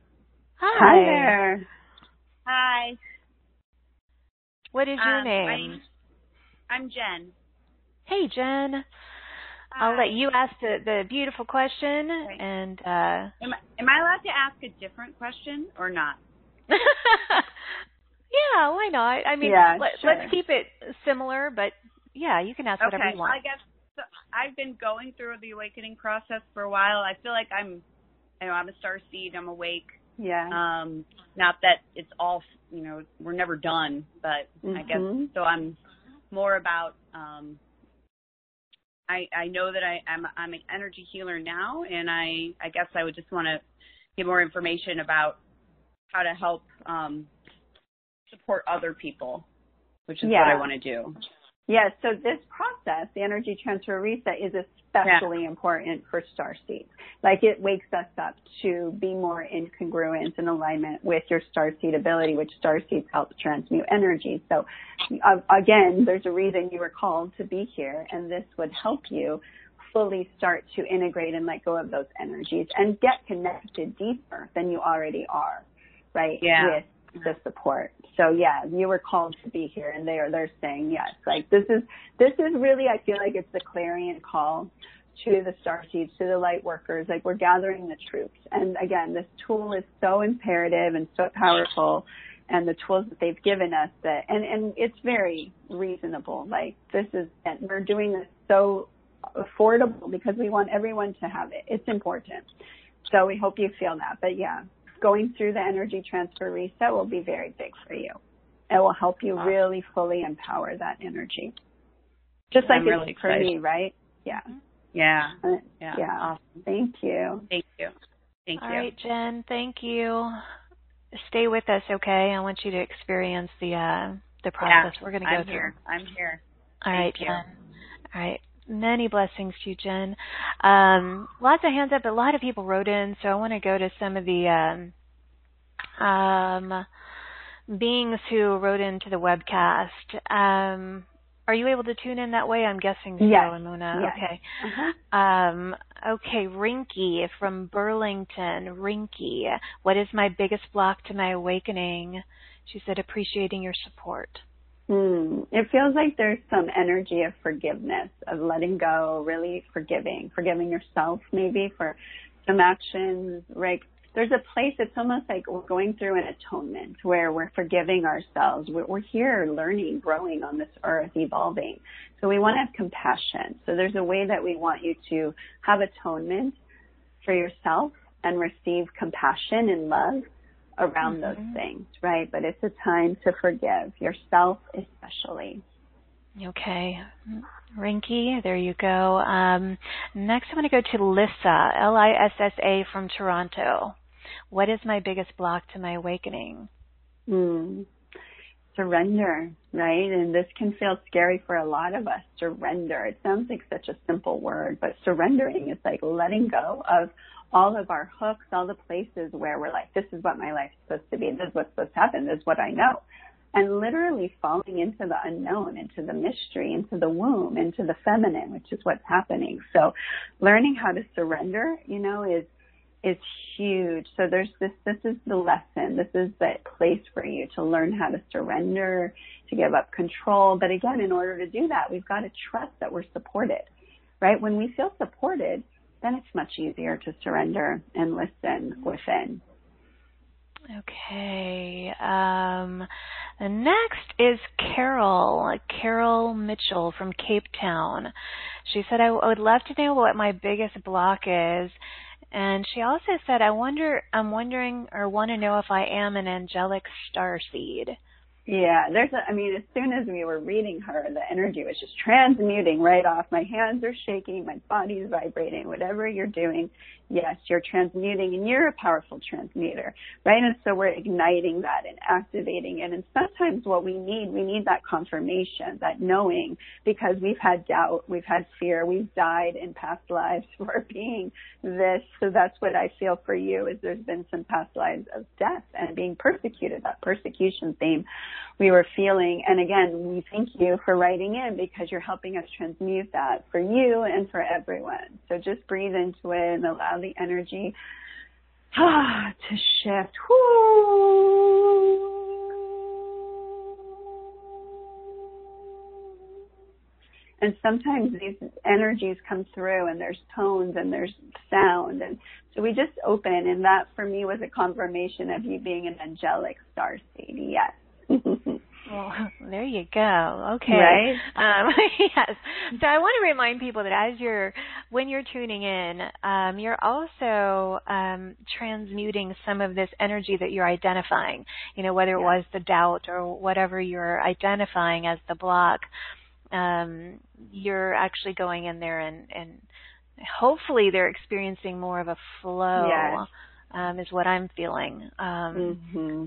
Hi. Hi there. Hi. What is your Um, name? name's- I'm Jen. Hey, Jen. I'll let you ask the, the beautiful question Right. and, uh, Am I, am I allowed to ask a different question or not? yeah, why not? I mean, Yeah, let, sure. let's keep it similar, but yeah, you can ask whatever okay. you want. I guess so I've been going through the awakening process for a while. I feel like I'm, you know, I'm a star seed. I'm awake. Yeah. Um, not that it's all, you know, we're never done, but mm-hmm. I guess so. I'm more about. um I I know that I I'm I'm an energy healer now, and I I guess I would just want to get more information about how to help um support other people, which is yeah. what I want to do. Yes, yeah, so this process, the energy transfer reset, is especially yeah. important for star seeds. Like it wakes us up to be more in congruence and alignment with your star seed ability, which star seeds help transmute energy. So uh, again, there's a reason you were called to be here, and this would help you fully start to integrate and let go of those energies and get connected deeper than you already are, right? Yeah. With the support. So yeah, you were called to be here and they are they're saying yes. Like this is this is really I feel like it's the clarion call to the star seeds, to the light workers. Like we're gathering the troops. And again, this tool is so imperative and so powerful and the tools that they've given us that and, and it's very reasonable. Like this is and we're doing this so affordable because we want everyone to have it. It's important. So we hope you feel that. But yeah, going through the energy transfer reset will be very big for you. It will help you really fully empower that energy. Just like I'm it's really for excited. me, right? Yeah. Yeah. Uh, yeah. Yeah. Awesome. Thank you. Thank you. Thank All you. All right, Jen. Thank you. Stay with us, okay? I want you to experience the uh, the process yeah, we're going to go I'm through. Here. I'm here. All Thank right, you. Jen. All right. Many blessings to you, Jen. Um, lots of hands up. A lot of people wrote in, so I want to go to some of the um, um, beings who wrote into the webcast. Um, are you able to tune in that way? I'm guessing so, Yes. Emunah. Yes. Okay. Uh-huh. Um, okay, Rinky from Burlington. Rinky, what is my biggest block to my awakening? She said, appreciating your support. Hmm. It feels like there's some energy of forgiveness, of letting go, really forgiving, forgiving yourself maybe for some actions, right? There's a place, it's almost like we're going through an atonement where we're forgiving ourselves. We're, we're here learning, growing on this earth, evolving. So we want to have compassion. So there's a way that we want you to have atonement for yourself and receive compassion and love around Mm-hmm. those things, right? But it's a time to forgive yourself especially. Okay. Rinky, there you go. Um, next, I'm going to go to Lissa, L I S S A from Toronto. What is my biggest block to my awakening? Hmm. Surrender, right? And this can feel scary for a lot of us. Surrender. It sounds like such a simple word, but surrendering is like letting go of all of our hooks, all the places where we're like, this is what my life's supposed to be. This is what's supposed to happen. This is what I know. And literally falling into the unknown, into the mystery, into the womb, into the feminine, which is what's happening. So learning how to surrender, you know, is, is huge. So there's this, this is the lesson. This is the place for you to learn how to surrender, to give up control. But again, in order to do that, we've got to trust that we're supported, right? When we feel supported, then it's much easier to surrender and listen within. Okay. Um, the next is Carol, Carol Mitchell from Cape Town. She said, I would love to know what my biggest block is. And she also said, I wonder, I'm wondering or want to know if I am an angelic star seed. Yeah, there's a, I mean, as soon as we were reading her, the energy was just transmuting right off. My hands are shaking, my body's vibrating, whatever you're doing. Yes, you're transmuting and you're a powerful transmuter, right? And so we're igniting that and activating it. And sometimes what we need, we need that confirmation, that knowing because we've had doubt, we've had fear, we've died in past lives for being this. So that's what I feel for you is there's been some past lives of death and being persecuted, that persecution theme we were feeling. And again, we thank you for writing in because you're helping us transmute that for you and for everyone. So just breathe into it and allow the energy ah, to shift. And sometimes these energies come through and there's tones and there's sound. And so we just open and that for me was a confirmation of you being an angelic star seed. Yes. Well, there you go. Okay. Right? Um, yes. So I want to remind people that as you're, when you're tuning in, um, you're also um, transmuting some of this energy that you're identifying. You know, whether it was the doubt or whatever you're identifying as the block. Um, you're actually going in there and, and hopefully they're experiencing more of a flow. Yes. Um, is what I'm feeling. Um, hmm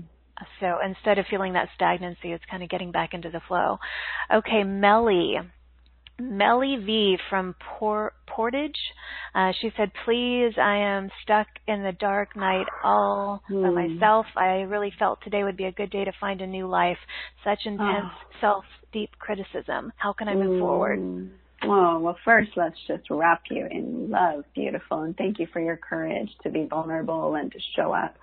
so instead of feeling that stagnancy, it's kind of getting back into the flow. Okay, Melly. Melly V from Por- Portage. Uh, she said, please, I am stuck in the dark night all by Hmm. myself. I really felt today would be a good day to find a new life. Such intense self deep criticism. How can I move forward? Mm. Oh, well, first, let's just wrap you in love, beautiful, and thank you for your courage to be vulnerable and to show up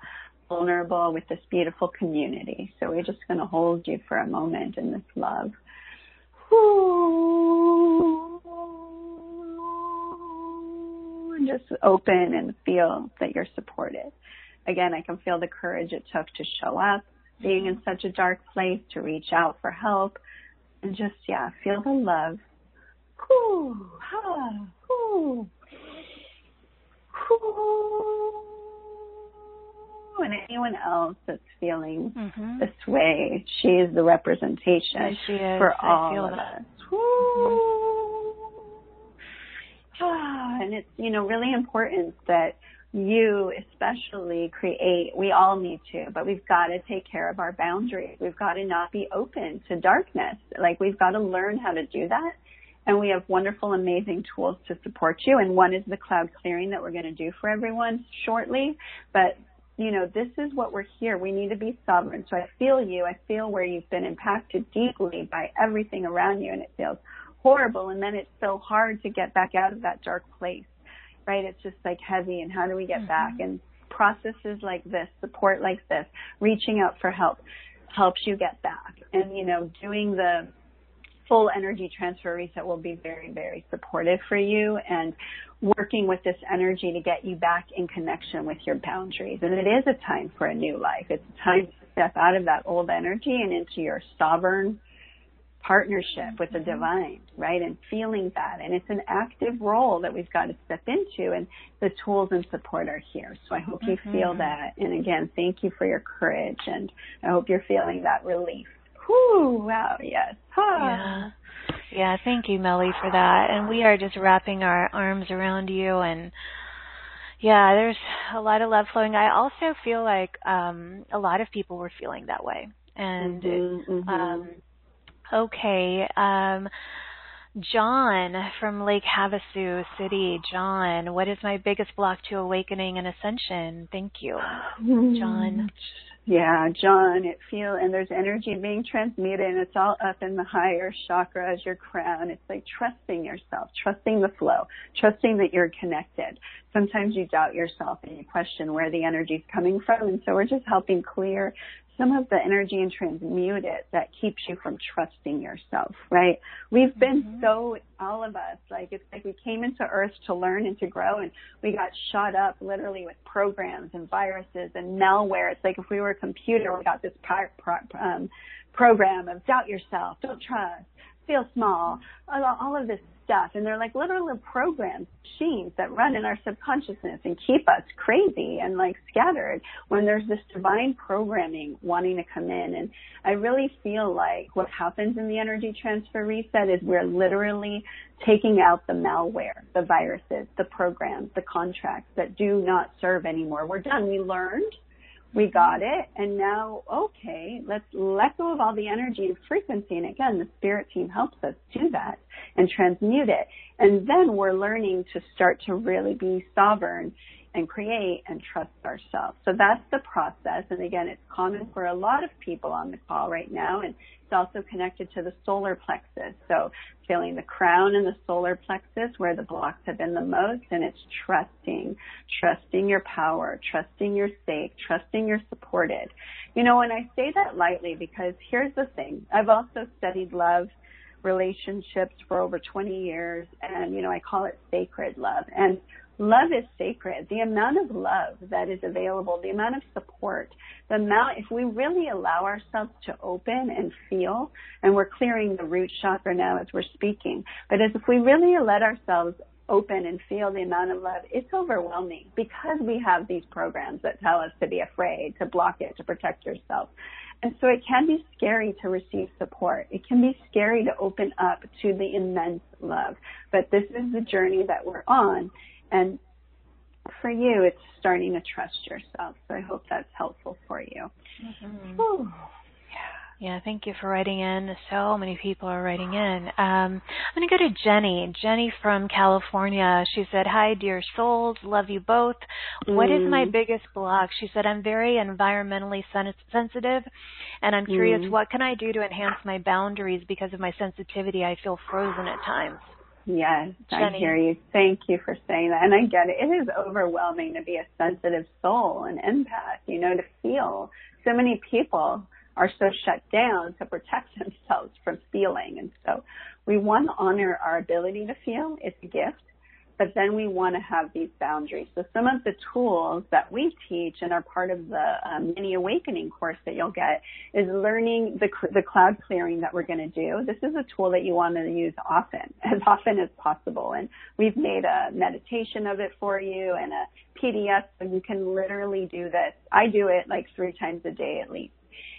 vulnerable with this beautiful community. So we're just going to hold you for a moment in this love. And just open and feel that you're supported. Again, I can feel the courage it took to show up, being in such a dark place, to reach out for help, and just, yeah, feel the love. Whew, ha, whew, whew. And anyone else that's feeling Mm-hmm. this way, she is the representation Yes, is. for I all of that. us. Ah, And it's, you know, really important that you especially create, we all need to, but we've got to take care of our boundaries. We've got to not be open to darkness. Like we've got to learn how to do that. And we have wonderful, amazing tools to support you. And one is the cloud clearing that we're going to do for everyone shortly. But you know, this is what we're here. We need to be sovereign. So I feel you. I feel where you've been impacted deeply by everything around you and it feels horrible. And then it's so hard to get back out of that dark place, right? It's just like heavy. And how do we get back? Mm-hmm. And processes like this, support like this, reaching out for help helps you get back. And, you know, doing the full energy transfer reset will be very, very supportive for you and working with this energy to get you back in connection with your boundaries. And it is a time for a new life. It's a time to step out of that old energy and into your sovereign partnership with the mm-hmm. divine, right? And feeling that. And it's an active role that we've got to step into and the tools and support are here. So I hope you feel mm-hmm. that. And again, thank you for your courage and I hope you're feeling that relief. Whew, wow, yes. Ah. Yeah. Yeah, thank you, Melly, for that. And we are just wrapping our arms around you and yeah, there's a lot of love flowing. I also feel like um a lot of people were feeling that way. And Mhm, mhm. um okay, um John from Lake Havasu City. John, what is my biggest block to awakening and ascension? Thank you. John. Yeah, John, it feel and there's energy being transmuted and it's all up in the higher chakra as your crown. It's like trusting yourself, trusting the flow, trusting that you're connected. Sometimes you doubt yourself and you question where the energy's coming from and so we're just helping clear some of the energy and transmute it that keeps you from trusting yourself, right? We've been so, all of us, like it's like we came into earth to learn and to grow and we got shot up literally with programs and viruses and malware. It's like if we were a computer, we got this pro- pro- um, program of doubt yourself, don't trust, feel small, all, all of this stuff. And they're like literal programs, machines that run in our subconsciousness and keep us crazy and like scattered when there's this divine programming wanting to come in. And I really feel like what happens in the energy transfer reset is we're literally taking out the malware, the viruses, the programs, the contracts that do not serve anymore. We're done. We learned we got it and now okay let's let go of all the energy and frequency and again the spirit team helps us do that and transmute it. And then we're learning to start to really be sovereign and create and trust ourselves. So that's the process. And again it's common for a lot of people on the call right now and it's also connected to the solar plexus. So feeling the crown and the solar plexus where the blocks have been the most and it's trusting trusting your power trusting you're safe trusting you're supported. You know and i say that lightly because here's the thing. I've also studied love relationships for over 20 years and you know i call it sacred love. And love is sacred. The amount of love that is available, the amount of support, the amount, if we really allow ourselves to open and feel, and we're clearing the root chakra now as we're speaking, but as if we really let ourselves open and feel the amount of love, it's overwhelming because we have these programs that tell us to be afraid, to block it, to protect yourself. And so it can be scary to receive support. It can be scary to open up to the immense love. But this is the journey that we're on. And for you, it's starting to trust yourself. So I hope that's helpful for you. Mm-hmm. Yeah, thank you for writing in. So many people are writing in. Um, I'm going to go to Jenny. Jenny from California. She said, Hi, dear souls. Love you both. Mm. What is my mm. biggest block? She said, I'm very environmentally sen- sensitive, and I'm curious, mm. what can I do to enhance my boundaries because of my sensitivity? I feel frozen at times. Yes, Jenny. I hear you. Thank you for saying that. And I get it. It is overwhelming to be a sensitive soul, an empath, you know, to feel so many people are so shut down to protect themselves from feeling. And so we want to honor our ability to feel. It's a gift. But then we want to have these boundaries. So some of the tools that we teach and are part of the um, mini awakening course that you'll get is learning the, the cloud clearing that we're going to do. This is a tool that you want to use often, as often as possible. And we've made a meditation of it for you and a PDF so you can literally do this. I do it like three times a day at least.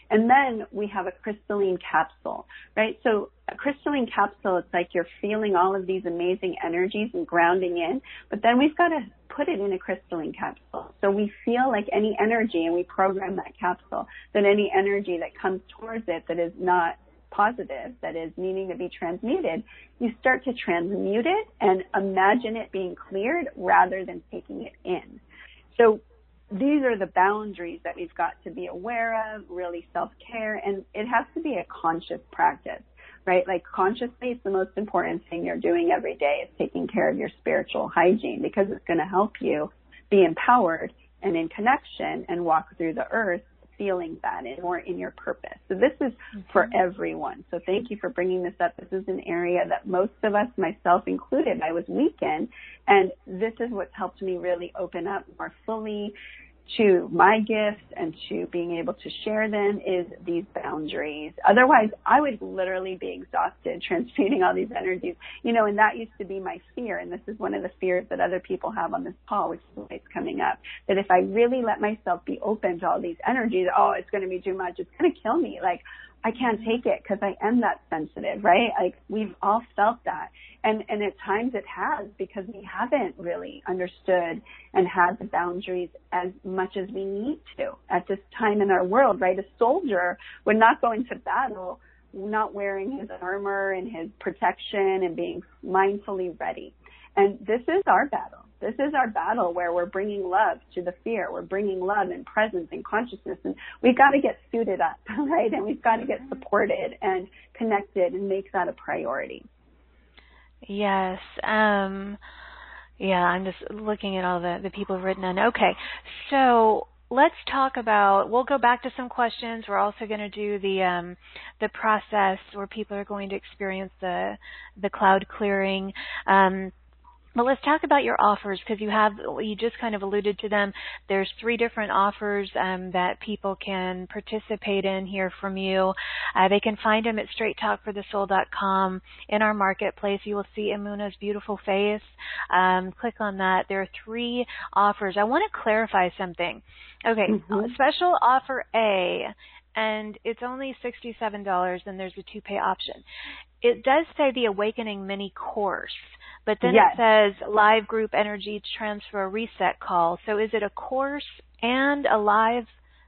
And then we have a crystalline capsule, right? So a crystalline capsule, it's like you're feeling all of these amazing energies and grounding in, but then we've got to put it in a crystalline capsule. So we feel like any energy and we program that capsule that any energy that comes towards it that is not positive, that is needing to be transmuted, you start to transmute it and imagine it being cleared rather than taking it in. So these are the boundaries that we've got to be aware of, really self-care, and it has to be a conscious practice, right? Like consciously, it's the most important thing you're doing every day is taking care of your spiritual hygiene because it's going to help you be empowered and in connection and walk through the earth feeling that and more in your purpose. So this is mm-hmm. for everyone. So thank you for bringing this up. This is an area that most of us, myself included, I was weak in. And this is what's helped me really open up more fully to my gifts and to being able to share them is these boundaries. Otherwise, I would literally be exhausted transmuting all these energies. You know, and that used to be my fear. And this is one of the fears that other people have on this call, which is why it's coming up. That if I really let myself be open to all these energies, oh, it's going to be too much. It's going to kill me. Like, I can't take it because I am that sensitive, right? Like we've all felt that. And, and at times it has because we haven't really understood and had the boundaries as much as we need to at this time in our world, right? A soldier would not go into battle not wearing his armor and his protection and being mindfully ready. And this is our battle this is our battle where we're bringing love to the fear. We're bringing love and presence and consciousness. And we've got to get suited up, right? And we've got to get supported and connected and make that a priority. Yes. Um, yeah, I'm just looking at all the, the people written in. Okay. So let's talk about we'll go back to some questions we're also going to do the um, the process where people are going to experience the the cloud clearing um, but let's talk about your offers because you have you just kind of alluded to them. There's three different offers um, that people can participate in here from you. Uh, they can find them at straighttalkforthesoul.com. In our marketplace, you will see Emunah's beautiful face. Um, click on that. There are three offers. I want to clarify something. Okay, mm-hmm. special offer A and it's only $67 and there's a two pay option. It does say the Awakening mini course. But then yes. it says live group energy transfer reset call. So is it a course and a live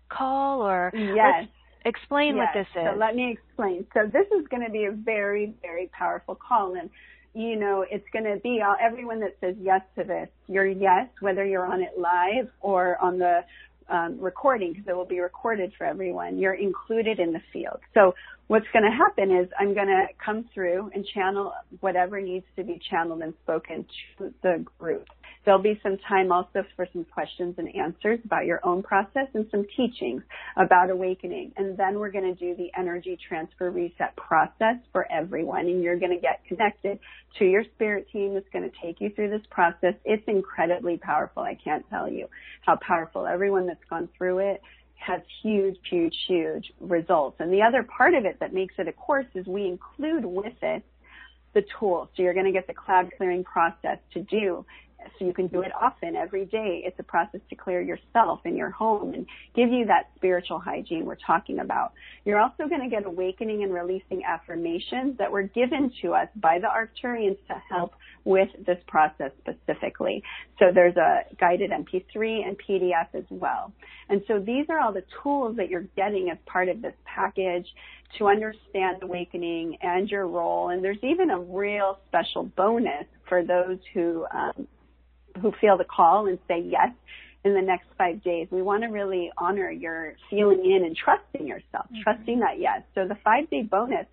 call or yes. explain yes. what this is. So let me explain. So this is going to be a very, very powerful call and you know, it's going to be all, everyone that says yes to this, your yes, whether you're on it live or on the um, recording because it will be recorded for everyone. You're included in the field. So what's going to happen is I'm going to come through and channel whatever needs to be channeled and spoken to the group. There'll be some time also for some questions and answers about your own process and some teachings about awakening. And then we're going to do the energy transfer reset process for everyone. And you're going to get connected to your spirit team that's going to take you through this process. It's incredibly powerful. I can't tell you how powerful everyone that's gone through it has huge, huge, huge results. And the other part of it that makes it a course is we include with it the tools. So you're going to get the cloud clearing process to do so you can do it often every day. It's a process to clear yourself and your home and give you that spiritual hygiene we're talking about. You're also going to get awakening and releasing affirmations that were given to us by the Arcturians to help with this process specifically. So there's a guided MP3 and PDF as well. And so these are all the tools that you're getting as part of this package to understand awakening and your role. And there's even a real special bonus for those who um, who feel the call and say yes in the next five days. We want to really honor your feeling in and trusting yourself, mm-hmm. trusting that yes. So the five day bonus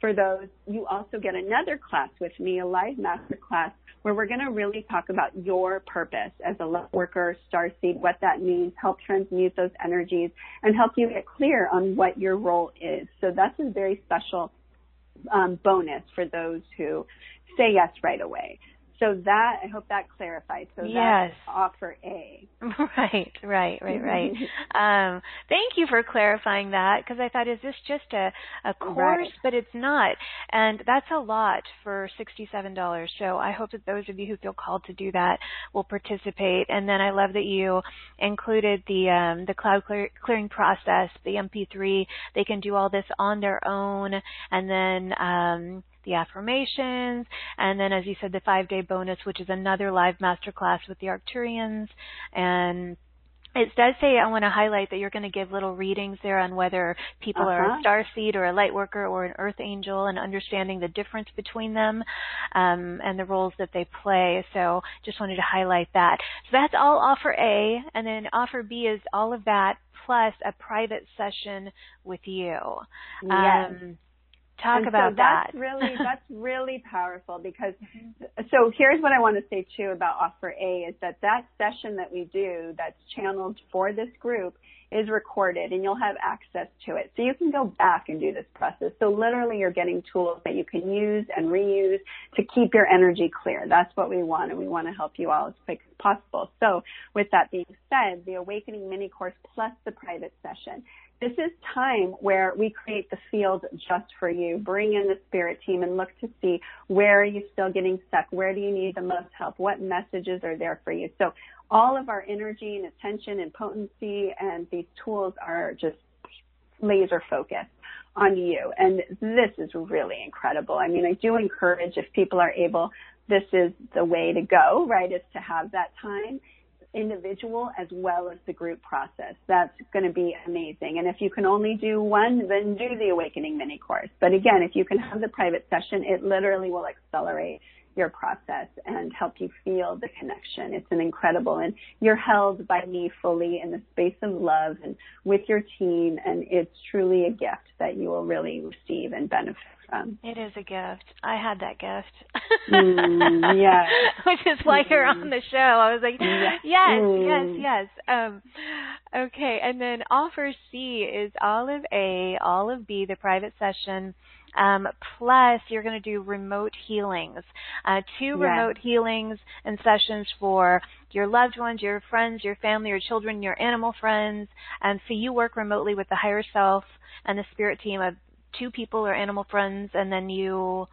for those, you also get another class with me, a live master class where we're going to really talk about your purpose as a love worker, star seed, what that means, help transmute those energies and help you get clear on what your role is. So that's a very special um, bonus for those who say yes right away. So that I hope that clarifies. So yes. that's offer A. Right, right, right, right. um, thank you for clarifying that because I thought, is this just a a course? Right. But it's not, and that's a lot for sixty-seven dollars. So I hope that those of you who feel called to do that will participate. And then I love that you included the um, the cloud clear, clearing process, the MP3. They can do all this on their own, and then. Um, the affirmations, and then as you said, the five day bonus, which is another live masterclass with the Arcturians. And it does say I want to highlight that you're going to give little readings there on whether people uh-huh. are a uh-huh. star seed or a light worker or an earth angel and understanding the difference between them um, and the roles that they play. So just wanted to highlight that. So that's all offer A, and then offer B is all of that plus a private session with you. Yes. Um, Talk and about so that. That's really that's really powerful because so here's what I want to say too about offer A is that that session that we do that's channeled for this group is recorded and you'll have access to it. So you can go back and do this process. So literally you're getting tools that you can use and reuse to keep your energy clear. That's what we want and we want to help you all as quick as possible. So with that being said, the Awakening mini course plus the private session this is time where we create the field just for you. Bring in the spirit team and look to see where are you still getting stuck? Where do you need the most help? What messages are there for you? So all of our energy and attention and potency and these tools are just laser focused on you. And this is really incredible. I mean, I do encourage if people are able, this is the way to go, right? Is to have that time individual as well as the group process. That's going to be amazing. And if you can only do one, then do the Awakening mini course. But again, if you can have the private session, it literally will accelerate your process and help you feel the connection. It's an incredible and you're held by me fully in the space of love and with your team and it's truly a gift that you will really receive and benefit from. It is a gift. I had that gift. mm, yeah. Which is why mm. you're on the show. I was like, yes, yes, mm. yes, yes. Um, okay, and then offer C is all of A, all of B, the private session. Um, plus, you're going to do remote healings, uh, two remote healings and sessions for your loved ones, your friends, your family, your children, your animal friends. And so you work remotely with the higher self and the spirit team of two people or animal friends, and then you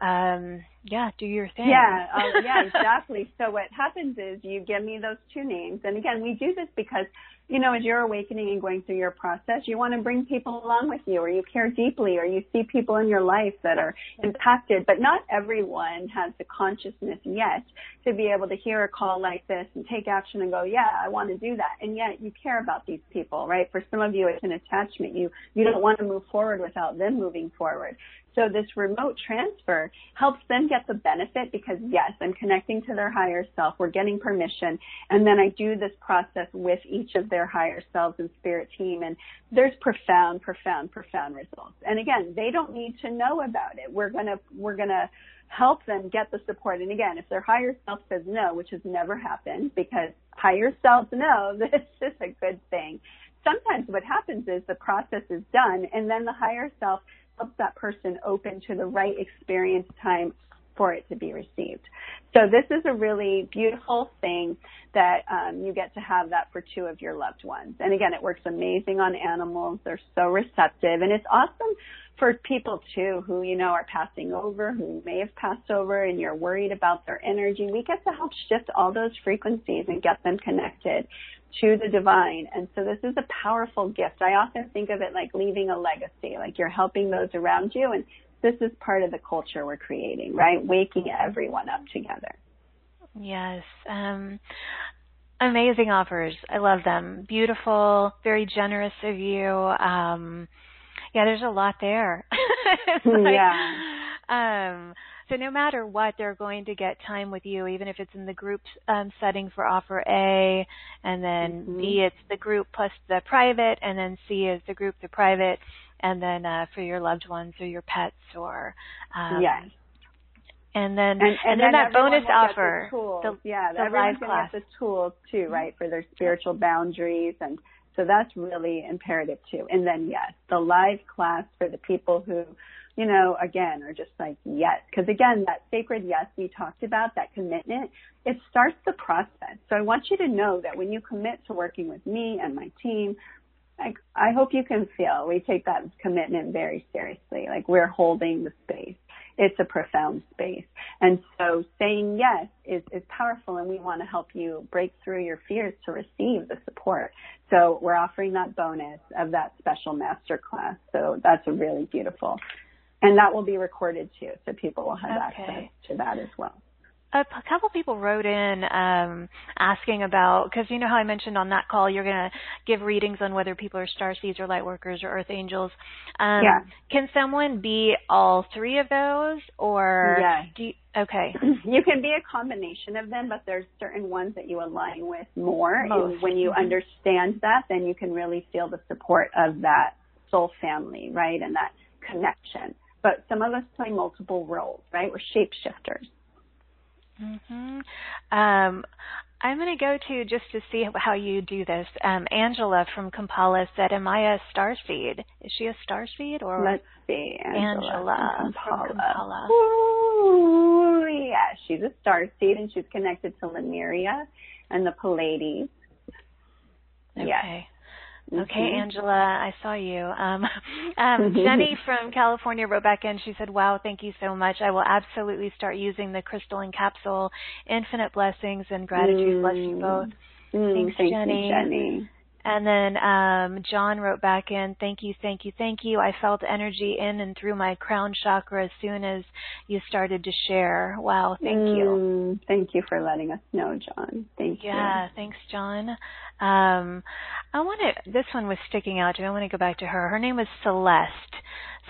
um yeah do your thing. Yeah uh, yeah exactly. So what happens is you give me those two names. And again we do this because you know, as you're awakening and going through your process, you want to bring people along with you or you care deeply or you see people in your life that are impacted, but not everyone has the consciousness yet to be able to hear a call like this and take action and go, yeah, I want to do that. And yet you care about these people, right? For some of you, it's an attachment. You, you don't want to move forward without them moving forward. So this remote transfer helps them get the benefit because yes, I'm connecting to their higher self. We're getting permission. And then I do this process with each of their higher selves and spirit team. And there's profound, profound, profound results. And again, they don't need to know about it. We're going to, we're going to help them get the support. And again, if their higher self says no, which has never happened because higher selves know this is a good thing. Sometimes what happens is the process is done and then the higher self helps that person open to the right experience time for it to be received. So this is a really beautiful thing that um, you get to have that for two of your loved ones. And again, it works amazing on animals. They're so receptive, and it's awesome for people too who you know are passing over, who may have passed over, and you're worried about their energy. We get to help shift all those frequencies and get them connected to the divine. And so this is a powerful gift. I often think of it like leaving a legacy, like you're helping those around you and this is part of the culture we're creating, right? Waking everyone up together. Yes. Um, amazing offers. I love them. Beautiful, very generous of you. Um, yeah, there's a lot there. like, yeah. Um, so no matter what, they're going to get time with you, even if it's in the group um, setting for offer A, and then mm-hmm. B, it's the group plus the private, and then C is the group, the private, and then uh, for your loved ones or your pets or um, yes. And then, and, and, and then, then that bonus offer, the the, yeah, the everyone's live class. get the tools too, right, for their spiritual boundaries, and so that's really imperative too. And then yes, the live class for the people who you know, again, are just like, yes. Because again, that sacred yes we talked about, that commitment, it starts the process. So I want you to know that when you commit to working with me and my team, like, I hope you can feel we take that commitment very seriously. Like we're holding the space. It's a profound space. And so saying yes is, is powerful and we want to help you break through your fears to receive the support. So we're offering that bonus of that special master class. So that's a really beautiful and that will be recorded too, so people will have okay. access to that as well. A couple people wrote in um, asking about because you know how I mentioned on that call you're going to give readings on whether people are star seeds or light workers or earth angels. Um, yeah. Can someone be all three of those, or do you, okay? You can be a combination of them, but there's certain ones that you align with more. Most. And when you mm-hmm. understand that, then you can really feel the support of that soul family, right, and that connection but some of us play multiple roles, right? We're shapeshifters. Mhm. Um, I'm going to go to just to see how you do this. Um, Angela from Kampala said, "Am I a star seed? Is she a star seed or?" Let's see, Angela, Angela from Kampala. From Kampala. Ooh, yeah, she's a star seed, and she's connected to Lemuria and the Pleiades. Okay. Yes. Okay, mm-hmm. Angela, I saw you. Um, um, Jenny from California wrote back in. She said, "Wow, thank you so much. I will absolutely start using the crystal and capsule. Infinite blessings and gratitude. Mm. Bless you both. Mm, Thanks, thank Jenny. Jenny. And then um, John wrote back in, "Thank you, thank you, thank you. I felt energy in and through my crown chakra as soon as you started to share. Wow, thank mm, you. Thank you for letting us know, John. Thank yeah, you. Yeah, thanks, John. Um, I want to. This one was sticking out to me. I want to go back to her. Her name was Celeste.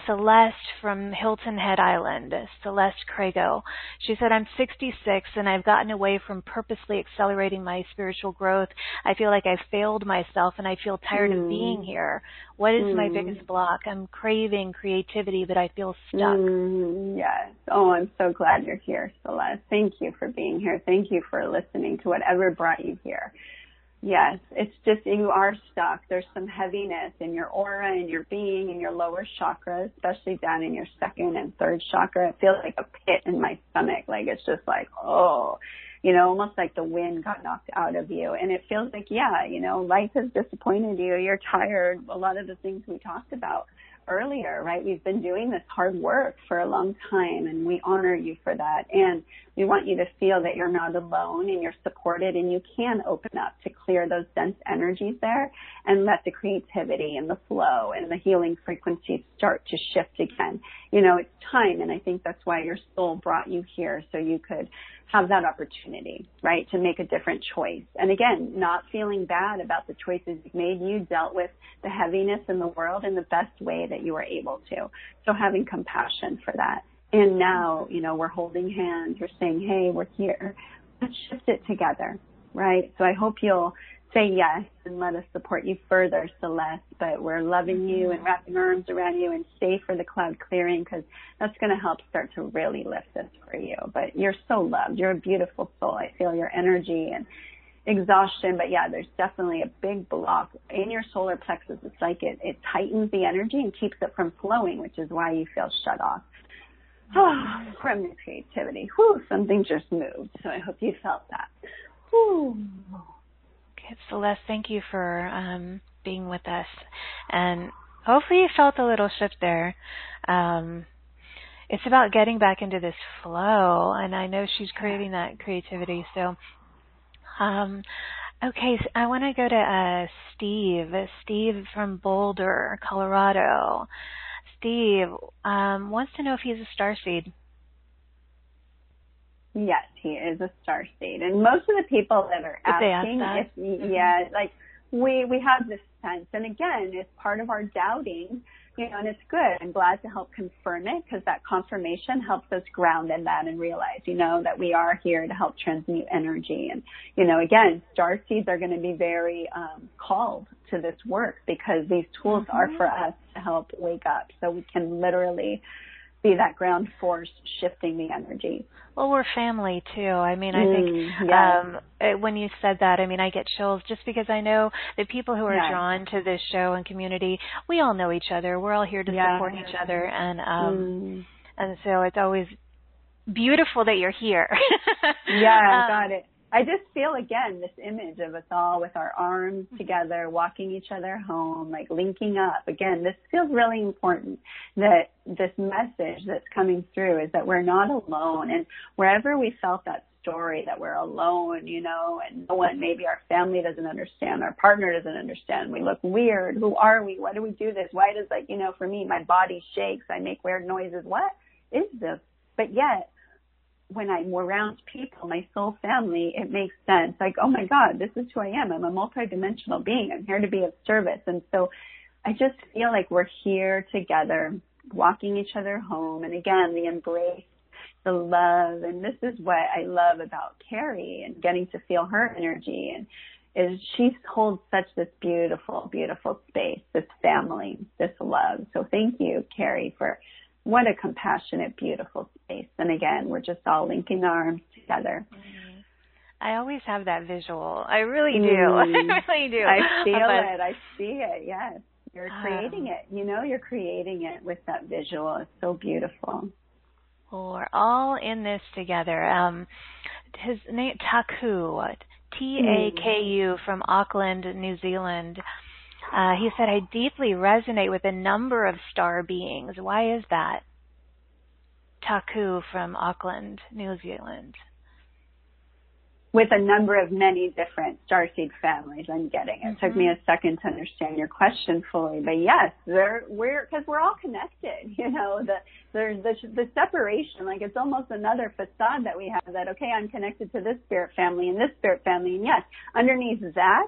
Celeste from Hilton Head Island, Celeste Crago. She said, I'm 66 and I've gotten away from purposely accelerating my spiritual growth. I feel like I've failed myself and I feel tired mm. of being here. What is mm. my biggest block? I'm craving creativity, but I feel stuck. Mm, yes. Oh, I'm so glad you're here, Celeste. Thank you for being here. Thank you for listening to whatever brought you here. Yes, it's just you are stuck. There's some heaviness in your aura and your being and your lower chakra, especially down in your second and third chakra. It feels like a pit in my stomach. Like it's just like, oh, you know, almost like the wind got knocked out of you. And it feels like, yeah, you know, life has disappointed you. You're tired. A lot of the things we talked about earlier, right? We've been doing this hard work for a long time and we honor you for that. And we want you to feel that you're not alone and you're supported and you can open up to clear those dense energies there and let the creativity and the flow and the healing frequencies start to shift again. You know, it's time and I think that's why your soul brought you here so you could have that opportunity, right, to make a different choice. And again, not feeling bad about the choices you've made. You dealt with the heaviness in the world in the best way that you were able to. So having compassion for that. And now, you know, we're holding hands. We're saying, hey, we're here. Let's shift it together, right? So I hope you'll say yes and let us support you further, Celeste. But we're loving you mm-hmm. and wrapping our arms around you and stay for the cloud clearing because that's going to help start to really lift this for you. But you're so loved. You're a beautiful soul. I feel your energy and exhaustion. But yeah, there's definitely a big block in your solar plexus. It's like it, it tightens the energy and keeps it from flowing, which is why you feel shut off. from your creativity. Whew, something just moved. So I hope you felt that. Whew. Celeste, thank you for um, being with us. And hopefully you felt a little shift there. Um, it's about getting back into this flow, and I know she's craving that creativity. So, um, okay, so I want to go to uh, Steve. Steve from Boulder, Colorado. Steve um, wants to know if he's a star seed. Yes, he is a star seed, and most of the people that are asking, ask if mm-hmm. yeah, like we we have this sense, and again, it's part of our doubting, you know, and it's good. I'm glad to help confirm it because that confirmation helps us ground in that and realize, you know, that we are here to help transmute energy, and you know, again, star seeds are going to be very um, called to this work because these tools mm-hmm. are for us to help wake up, so we can literally be that ground force shifting the energy. Well, we're family too. I mean, I think mm, yes. um eh, when you said that, I mean, I get chills just because I know the people who are drawn to this show and community, we all know each other. We're all here to support each other, and um mm. and so it's always beautiful that you're here. yeah, um, got it. I just feel again this image of us all with our arms mm-hmm. together, walking each other home, like linking up. Again, this feels really important that this message that's coming through is that we're not alone. And wherever we felt that story that we're alone, you know, and no one, maybe our family doesn't understand, our partner doesn't understand, we look weird. Who are we? Why do we do this? Why does like, you know, for me, my body shakes, I make weird noises. What is this? But yet, when I'm around people, my soul family, it makes sense. Like, oh my God, this is who I am. I'm a multidimensional being. I'm here to be of service. And so I just feel like we're here together, walking each other home. And again, the embrace, the love. And this is what I love about Cari and getting to feel her energy and is she holds such this beautiful, beautiful space, this family, this love. So thank you, Cari, for what a compassionate, beautiful space. And again, we're just all linking arms together. Mm-hmm. I always have that visual. I really do. Mm. I really do. I feel but, it. I see it. Yes. You're creating um, it. You know, you're creating it with that visual. It's so beautiful. Well, we're all in this together. Um, his name Taku, T A K U from Auckland, New Zealand. Uh, he said, I deeply resonate with a number of star beings. Why is that? Taku from Auckland, New Zealand. With a number of many different starseed families, I'm getting it. Mm-hmm. Took me mm-hmm. a second to understand your question fully, but yes, they're, we're because we're all connected. You know, the there's the the separation, like it's almost another facade that we have. That okay, I'm connected to this spirit family and this spirit family, and yes, underneath that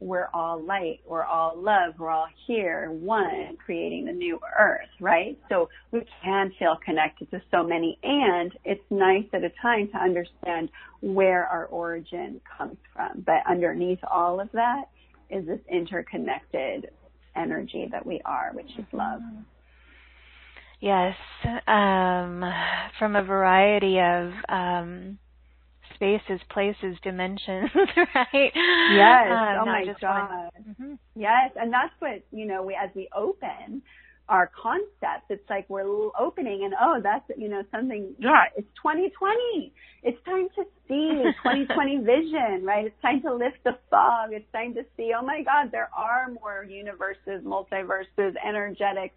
we're all light, we're all love, we're all here, one, creating the new earth, right? So we can feel connected to so many, and it's nice at a time to understand where our origin comes from. But underneath all of that is this interconnected energy that we are, which is love. Yes, um, from a variety of um, spaces, places, dimensions, right? Yes. Um, oh my God. Mm-hmm. Yes, and that's what you know. We as we open our concepts, it's like we're opening, and oh, that's you know something. Yeah, it's 2020. It's time to see 2020 vision, right? It's time to lift the fog. It's time to see. Oh my God, there are more universes, multiverses, energetics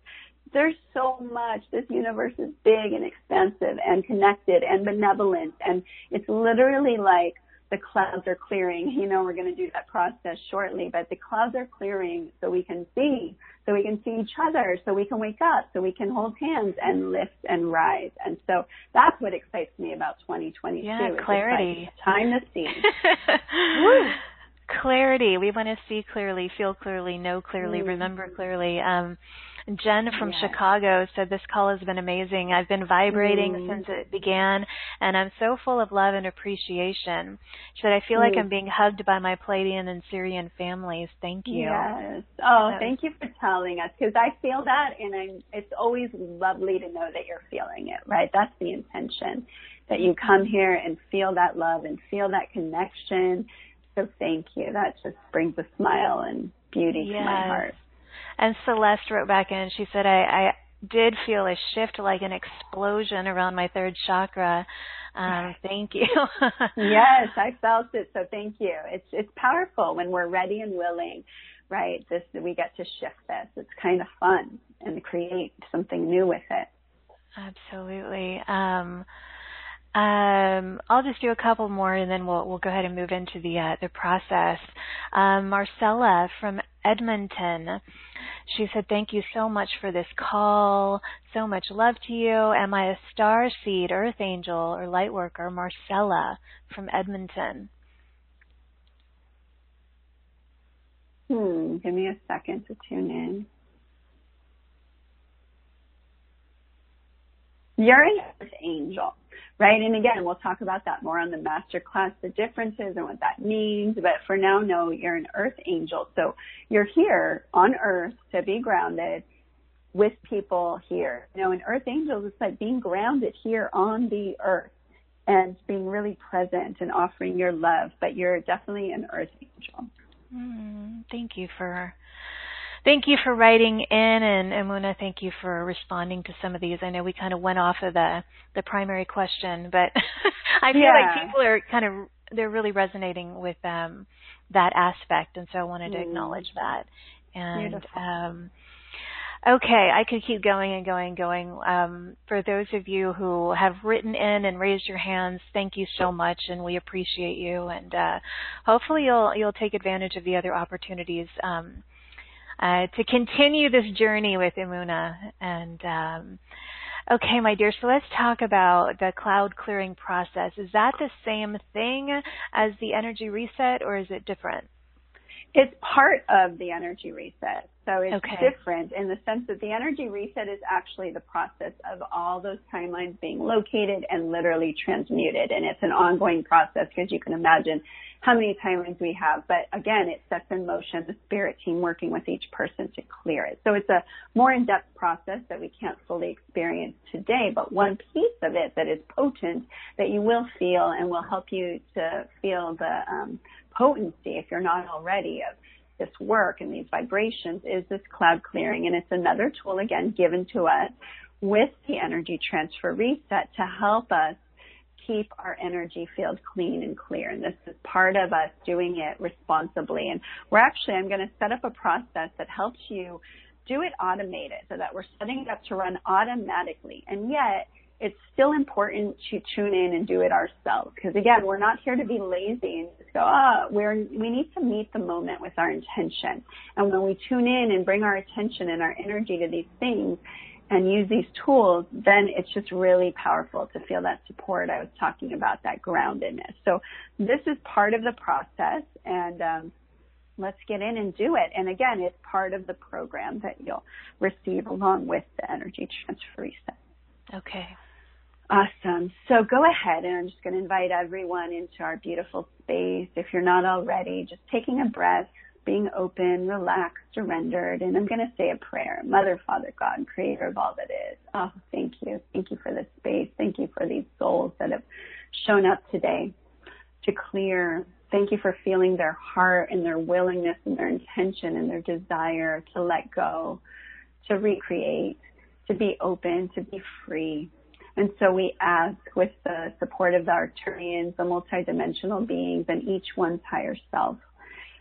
there's so much. This universe is big and expansive and connected and benevolent. And it's literally like the clouds are clearing. You know, we're going to do that process shortly, but the clouds are clearing so we can see, so we can see each other, so we can wake up, so we can hold hands and lift and rise. And so that's what excites me about 2022. Yeah, clarity. Like time to see. clarity. We want to see clearly, feel clearly, know clearly, mm. remember clearly. Um, Jen from yes. Chicago said this call has been amazing. I've been vibrating mm. since it began, and I'm so full of love and appreciation. She said, I feel mm. like I'm being hugged by my Pleiadian and Sirian families. Thank you. Yes. Oh, thank you for telling us because I feel that, and I'm, it's always lovely to know that you're feeling it, right? That's the intention that you come here and feel that love and feel that connection. So thank you. That just brings a smile and beauty yes. to my heart. And Celeste wrote back in. She said, I, I did feel a shift, like an explosion around my third chakra. Um, thank you. yes, I felt it. So thank you. It's it's powerful when we're ready and willing, right? This we get to shift this. It's kind of fun and create something new with it. Absolutely. Um, um, I'll just do a couple more, and then we'll we'll go ahead and move into the uh, the process. Um, Marcella from Edmonton, she said, "Thank you so much for this call. So much love to you. Am I a star seed, earth angel, or light worker?" Marcella from Edmonton. Hmm. Give me a second to tune in. You're an earth angel right? And again, we'll talk about that more on the master class, the differences and what that means. But for now, know you're an earth angel. So you're here on earth to be grounded with people here. You know, in earth angels, it's like being grounded here on the earth and being really present and offering your love. But you're definitely an earth angel. Mm, thank you for thank you for writing in, and Emunah, thank you for responding to some of these. I know we kind of went off of the the primary question, but I feel yeah. like people are kind of they're really resonating with um, that aspect, and so I wanted to mm. acknowledge that. And um, Okay, I could keep going and going and going. Um, for those of you who have written in and raised your hands, thank you so much, and we appreciate you. And uh, hopefully, you'll you'll take advantage of the other opportunities um, uh, to continue this journey with Emunah. And um, okay, my dear, so let's talk about the cloud clearing process. Is that the same thing as the energy reset, or is it different? It's part of the energy reset. So it's okay. different in the sense that the energy reset is actually the process of all those timelines being located and literally transmuted. And it's an ongoing process because you can imagine how many timelines we have. But again, it sets in motion the spirit team working with each person to clear it. So it's a more in-depth process that we can't fully experience today. But one piece of it that is potent that you will feel and will help you to feel the um, potency, if you're not already, of this work and these vibrations is this cloud clearing. And it's another tool, again, given to us with the energy transfer reset to help us keep our energy field clean and clear. And this is part of us doing it responsibly. And we're actually, I'm going to set up a process that helps you do it automated so that we're setting it up to run automatically. And yet, it's still important to tune in and do it ourselves. Because again, we're not here to be lazy and just go, oh, we're, we need to meet the moment with our intention. And when we tune in and bring our attention and our energy to these things and use these tools, then it's just really powerful to feel that support. I was talking about that groundedness. So this is part of the process and, um, let's get in and do it. And again, it's part of the program that you'll receive along with the energy transfer reset. Okay. Awesome. So go ahead and I'm just going to invite everyone into our beautiful space. If you're not already, just taking a breath, being open, relaxed, surrendered, and I'm going to say a prayer. Mother, Father, God, creator of all that is. Oh, thank you. Thank you for this space. Thank you for these souls that have shown up today to clear. Thank you for feeling their heart and their willingness and their intention and their desire to let go, to recreate, to be open, to be free and so we ask with the support of the Arcturians, the multidimensional beings, and each one's higher self,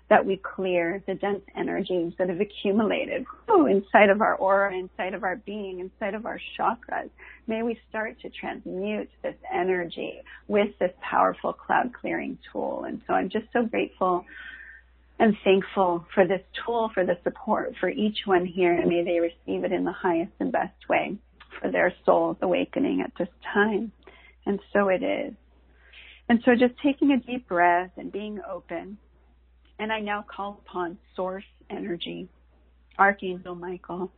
that we clear the dense energies that have accumulated inside of our aura, inside of our being, inside of our chakras. May we start to transmute this energy with this powerful cloud clearing tool. And so I'm just so grateful and thankful for this tool, for the support for each one here, and may they receive it in the highest and best way for their soul's awakening at this time. And so it is. And so just taking a deep breath and being open. And I now call upon source energy, Archangel Michael,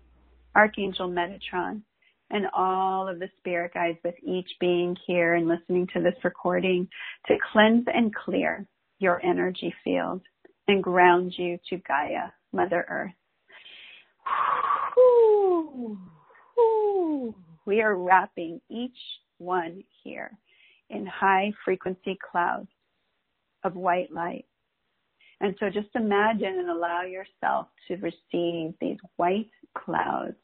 Archangel Metatron, and all of the spirit guides with each being here and listening to this recording to cleanse and clear your energy field and ground you to Gaia, Mother Earth. We are wrapping each one here in high frequency clouds of white light. And so just imagine and allow yourself to receive these white clouds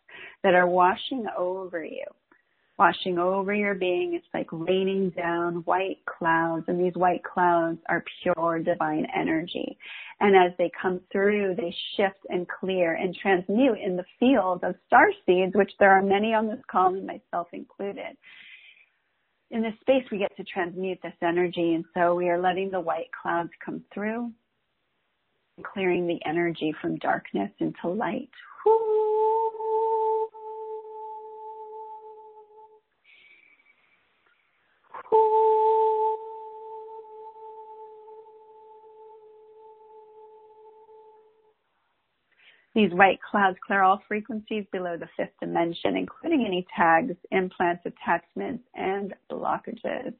that are washing over you, washing over your being. It's like raining down white clouds, and these white clouds are pure divine energy. And as they come through, they shift and clear and transmute in the field of star seeds, which there are many on this call, and myself included in this space we get to transmute this energy and so we are letting the white clouds come through clearing the energy from darkness into light These white clouds clear all frequencies below the fifth dimension, including any tags, implants, attachments, and blockages.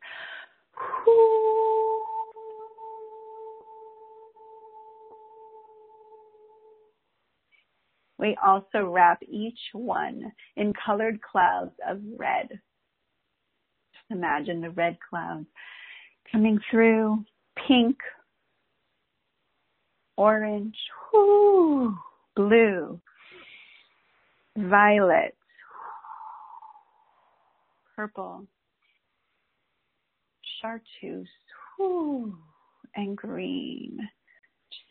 We also wrap each one in colored clouds of red. Just imagine the red clouds coming through, pink, orange, whoo, blue, violet, purple, chartreuse, whoo, and green.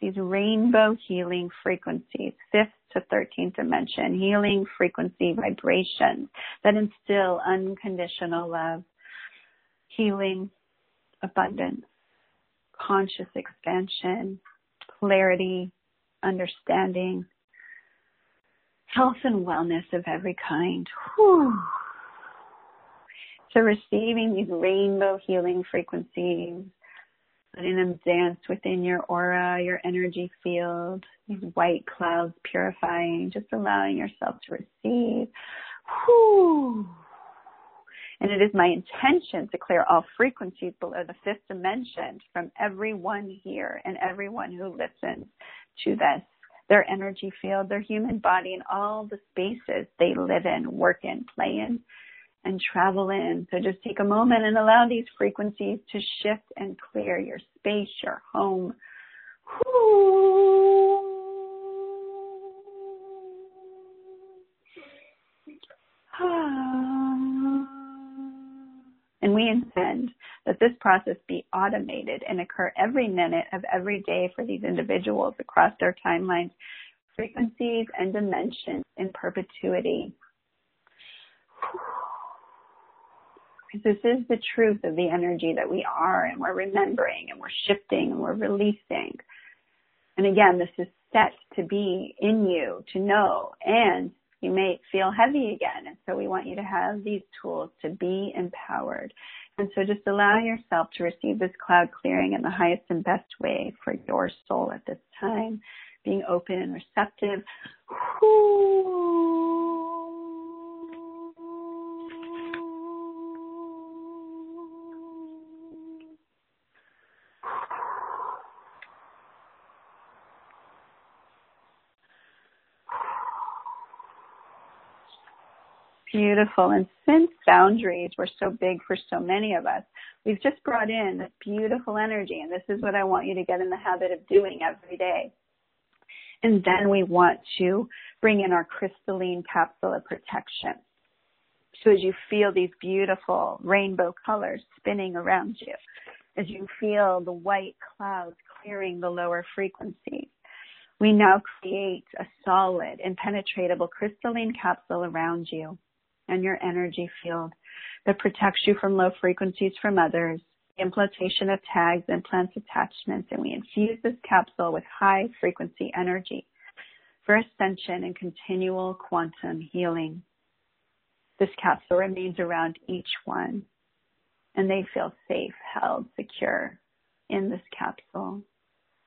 These rainbow healing frequencies, fifth to 13th dimension, healing frequency vibrations that instill unconditional love, healing, abundance, conscious expansion, clarity, understanding, health and wellness of every kind. Whew. So receiving these rainbow healing frequencies, letting them dance within your aura, your energy field, these white clouds purifying, just allowing yourself to receive. Whew. And it is my intention to clear all frequencies below the fifth dimension from everyone here and everyone who listens to this their energy field, their human body, and all the spaces they live in, work in, play in, and travel in. So just take a moment and allow these frequencies to shift and clear your space, your home. And we intend that this process be automated and occur every minute of every day for these individuals across their timelines, frequencies, and dimensions in perpetuity. Because this is the truth of the energy that we are, and we're remembering, and we're shifting, and we're releasing. And again, this is set to be in you, to know, and you may feel heavy again. And so we want you to have these tools to be empowered. And so just allow yourself to receive this cloud clearing in the highest and best way for your soul at this time, being open and receptive. Beautiful. And since boundaries were so big for so many of us, we've just brought in this beautiful energy. And this is what I want you to get in the habit of doing every day. And then we want to bring in our crystalline capsule of protection. So as you feel these beautiful rainbow colors spinning around you, as you feel the white clouds clearing the lower frequencies, we now create a solid, impenetrable crystalline capsule around you and your energy field that protects you from low frequencies from others, implantation of tags, implants, attachments, and we infuse this capsule with high frequency energy for ascension and continual quantum healing. This capsule remains around each one and they feel safe, held, secure in this capsule,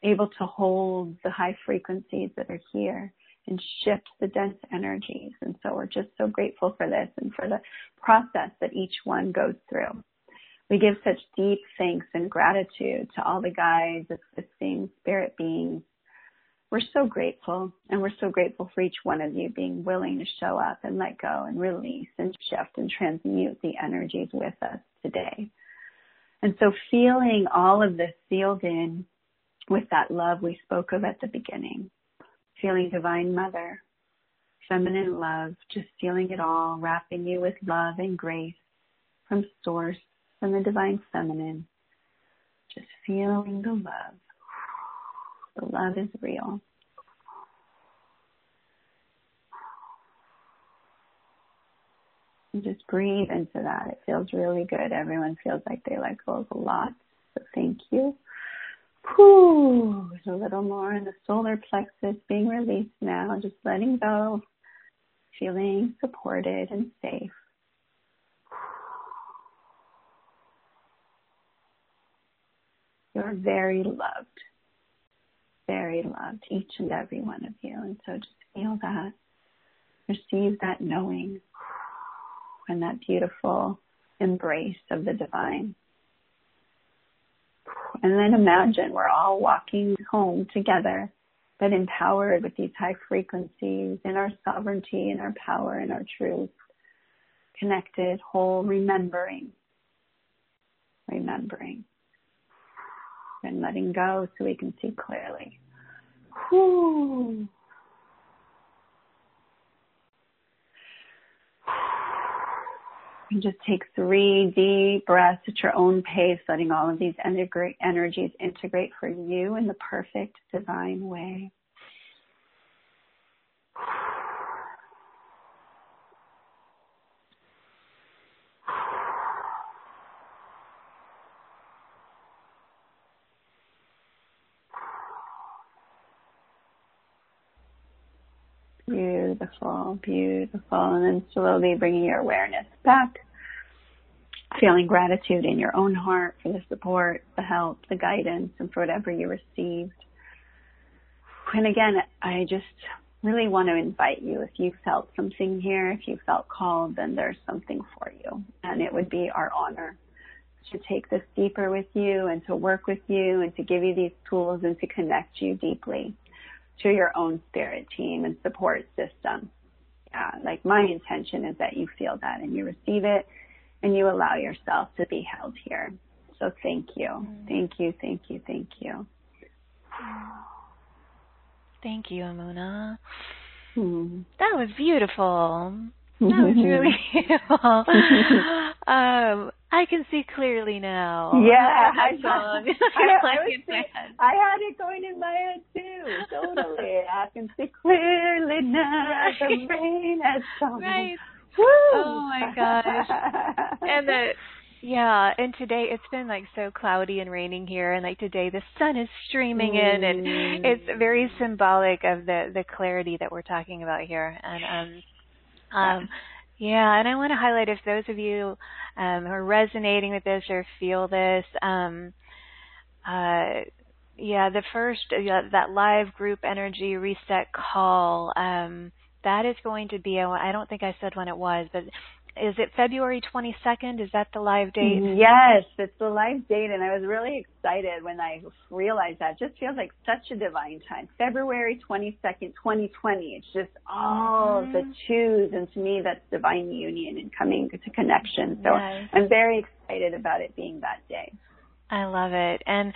able to hold the high frequencies that are here and shift the dense energies. And so we're just so grateful for this and for the process that each one goes through. We give such deep thanks and gratitude to all the guides, assisting spirit beings. We're so grateful and we're so grateful for each one of you being willing to show up and let go and release and shift and transmute the energies with us today. And so feeling all of this sealed in with that love we spoke of at the beginning, feeling divine mother, feminine love, just feeling it all, wrapping you with love and grace from source, from the divine feminine, just feeling the love. The love is real. And just breathe into that. It feels really good. Everyone feels like they let go of a lot. So thank you. Whew, a little more in the solar plexus being released now, just letting go, feeling supported and safe. You're very loved, very loved, each and every one of you. And so just feel that, receive that knowing and that beautiful embrace of the divine. And then imagine we're all walking home together, but empowered with these high frequencies in our sovereignty and our power and our truth. Connected, whole, remembering. Remembering. And letting go so we can see clearly. Whew. And just take three deep breaths at your own pace, letting all of these energies integrate for you in the perfect divine way. Beautiful, beautiful. beautiful. And then slowly bringing your awareness back. Feeling gratitude in your own heart for the support, the help, the guidance, and for whatever you received. And again, I just really want to invite you if you felt something here, if you felt called, then there's something for you. And it would be our honor to take this deeper with you and to work with you and to give you these tools and to connect you deeply to your own spirit team and support system. Yeah, like my intention is that you feel that and you receive it and you allow yourself to be held here. So thank you. Mm. Thank you, thank you, thank you. Thank you, Emunah. Hmm. That was beautiful. That was really beautiful. um, I can see clearly now. Yeah, I. I, I, was I had it going in my head too. Totally, I can see clearly now. The rain has come. Right. Woo! Oh my gosh! and the yeah, and today it's been like so cloudy and raining here, and like today the sun is streaming mm. in, and it's mm. very symbolic of the the clarity that we're talking about here. And um, um, yeah, and I want to highlight if those of you um, who are resonating with this or feel this, um, uh, yeah, the first uh, that live group energy reset call, um, that is going to be. I don't think I said when it was, but is it February 22nd? Is that the live date? Yes, it's the live date, and I was really excited when I realized that. It just feels like such a divine time. February 22nd, 2020. It's just all mm-hmm. the twos, and to me, that's divine union and coming to connection. So yes. I'm very excited about it being that day. I love it. And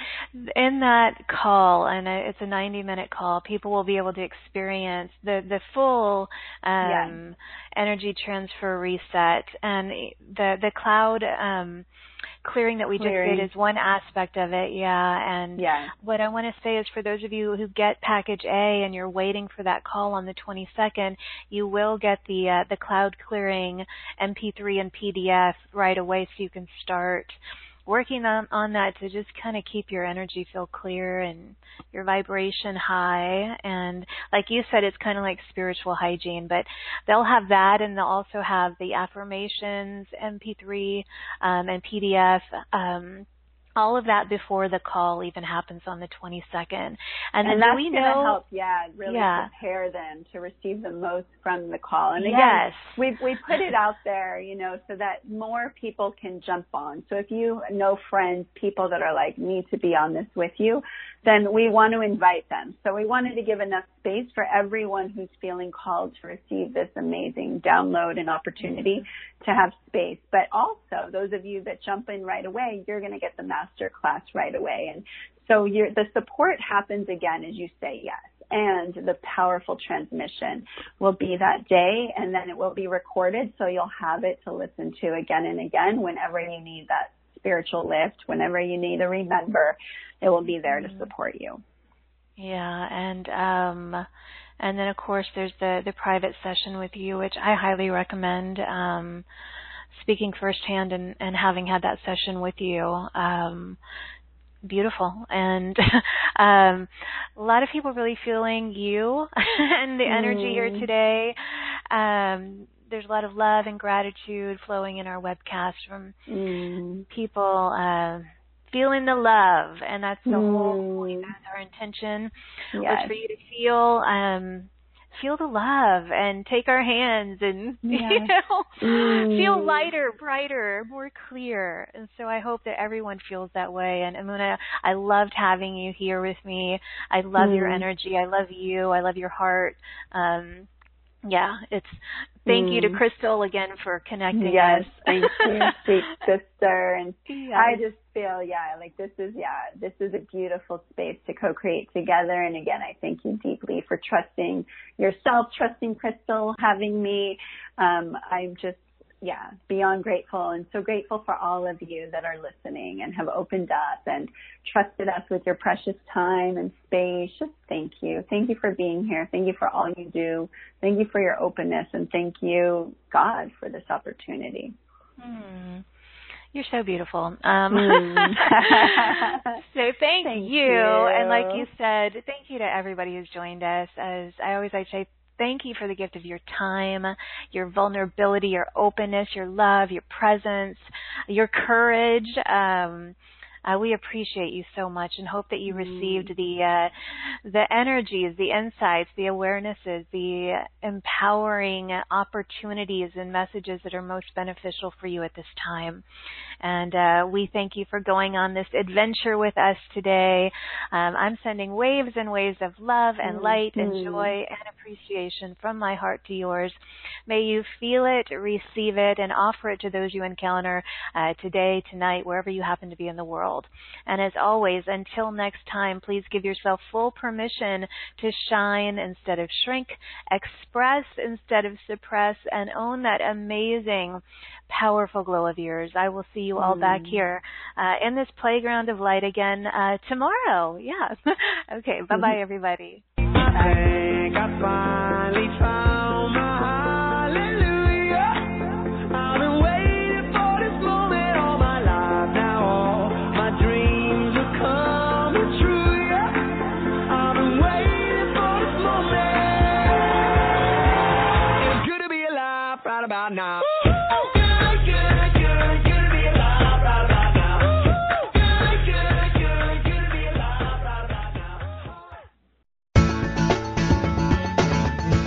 in that call, and it's a 90 minute call, people will be able to experience the, the full um, yes. energy transfer reset. And the, the cloud um, clearing that we clearing. just did is one aspect of it. Yeah. And yeah. what I want to say is for those of you who get package A and you're waiting for that call on the 22nd, you will get the, uh, the cloud clearing MP3 and PDF right away so you can start working on, on that to just kind of keep your energy feel clear and your vibration high. And like you said, it's kind of like spiritual hygiene, but they'll have that and they'll also have the affirmations, MP3, um, and PDF, um, all of that before the call even happens on the 22nd. And, and then that's we going to know, help, yeah, really yeah. prepare them to receive the most from the call. And again, yes. we we put it out there, you know, so that more people can jump on. So if you know friends, people that are like need to be on this with you, then we want to invite them. So we wanted to give enough space for everyone who's feeling called to receive this amazing download and opportunity mm-hmm. to have space. But also those of you that jump in right away, you're going to get the master class right away. And so your the support happens again as you say yes. And the powerful transmission will be that day and then it will be recorded so you'll have it to listen to again and again whenever you need that spiritual lift, whenever you need to remember, it will be there to Mm-hmm. support you. Yeah, and um and then of course there's the the private session with you which I highly recommend um speaking firsthand and and having had that session with you um beautiful and um a lot of people really feeling you and the energy here Mm. today um there's a lot of love and gratitude flowing in our webcast from Mm. people uh feeling the love and that's the whole Mm. point that's our intention was Yes. for you to feel um feel the love and take our hands and you know Mm. feel lighter, brighter, more clear. And so I hope that everyone feels that way. And Emunah, I loved having you here with me. I love your Mm. energy. I love you. I love your heart. Um yeah, it's thank you to Mm. Crystal again for connecting Yes, us. thank you, sweet sister. And Yes. I just feel, yeah, like this is, yeah, this is a beautiful space to co-create together. And again, I thank you deeply for trusting yourself, trusting Crystal, having me. Um, I'm just, yeah, beyond grateful and so grateful for all of you that are listening and have opened up and trusted us with your precious time and space. Just thank you. Thank you for being here. Thank you for all you do. Thank you for your openness and thank you, God, for this opportunity. Hmm. You're so beautiful. Um, Mm. so thank, Thank you. you. And like you said, thank you to everybody who's joined us. As I always like to say, thank you for the gift of your time, your vulnerability, your openness, your love, your presence, your courage. Um, uh, we appreciate you so much and hope that you received the uh, the energies, the insights, the awarenesses, the empowering opportunities and messages that are most beneficial for you at this time. And uh, we thank you for going on this adventure with us today. Um, I'm sending waves and waves of love and light and Mhm. joy and appreciation from my heart to yours. May you feel it, receive it, and offer it to those you encounter uh, today, tonight, wherever you happen to be in the world. And as always, until next time, please give yourself full permission to shine instead of shrink, express instead of suppress, and own that amazing, powerful glow of yours. I will see you all back Mm. here uh, in this playground of light again uh, tomorrow. Yeah. okay. Bye bye, everybody. I think I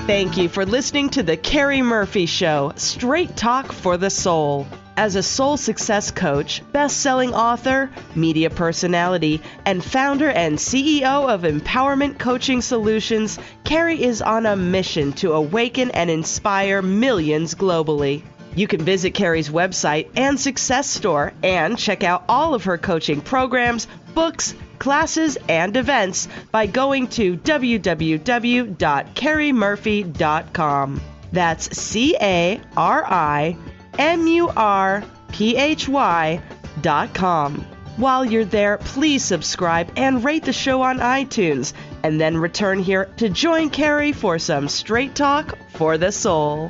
Thank you for listening to The Cari Murphy Show, straight talk for the soul. As a soul success coach, best selling author, media personality, and founder and CEO of Empowerment Coaching Solutions, Cari is on a mission to awaken and inspire millions globally. You can visit Cari's website and success store and check out all of her coaching programs, books, classes, and events by going to www.carimurphy.com. That's C A R I M U R P H Y dot com. While you're there, please subscribe and rate the show on iTunes, and then return here to join Cari for some straight talk for the soul.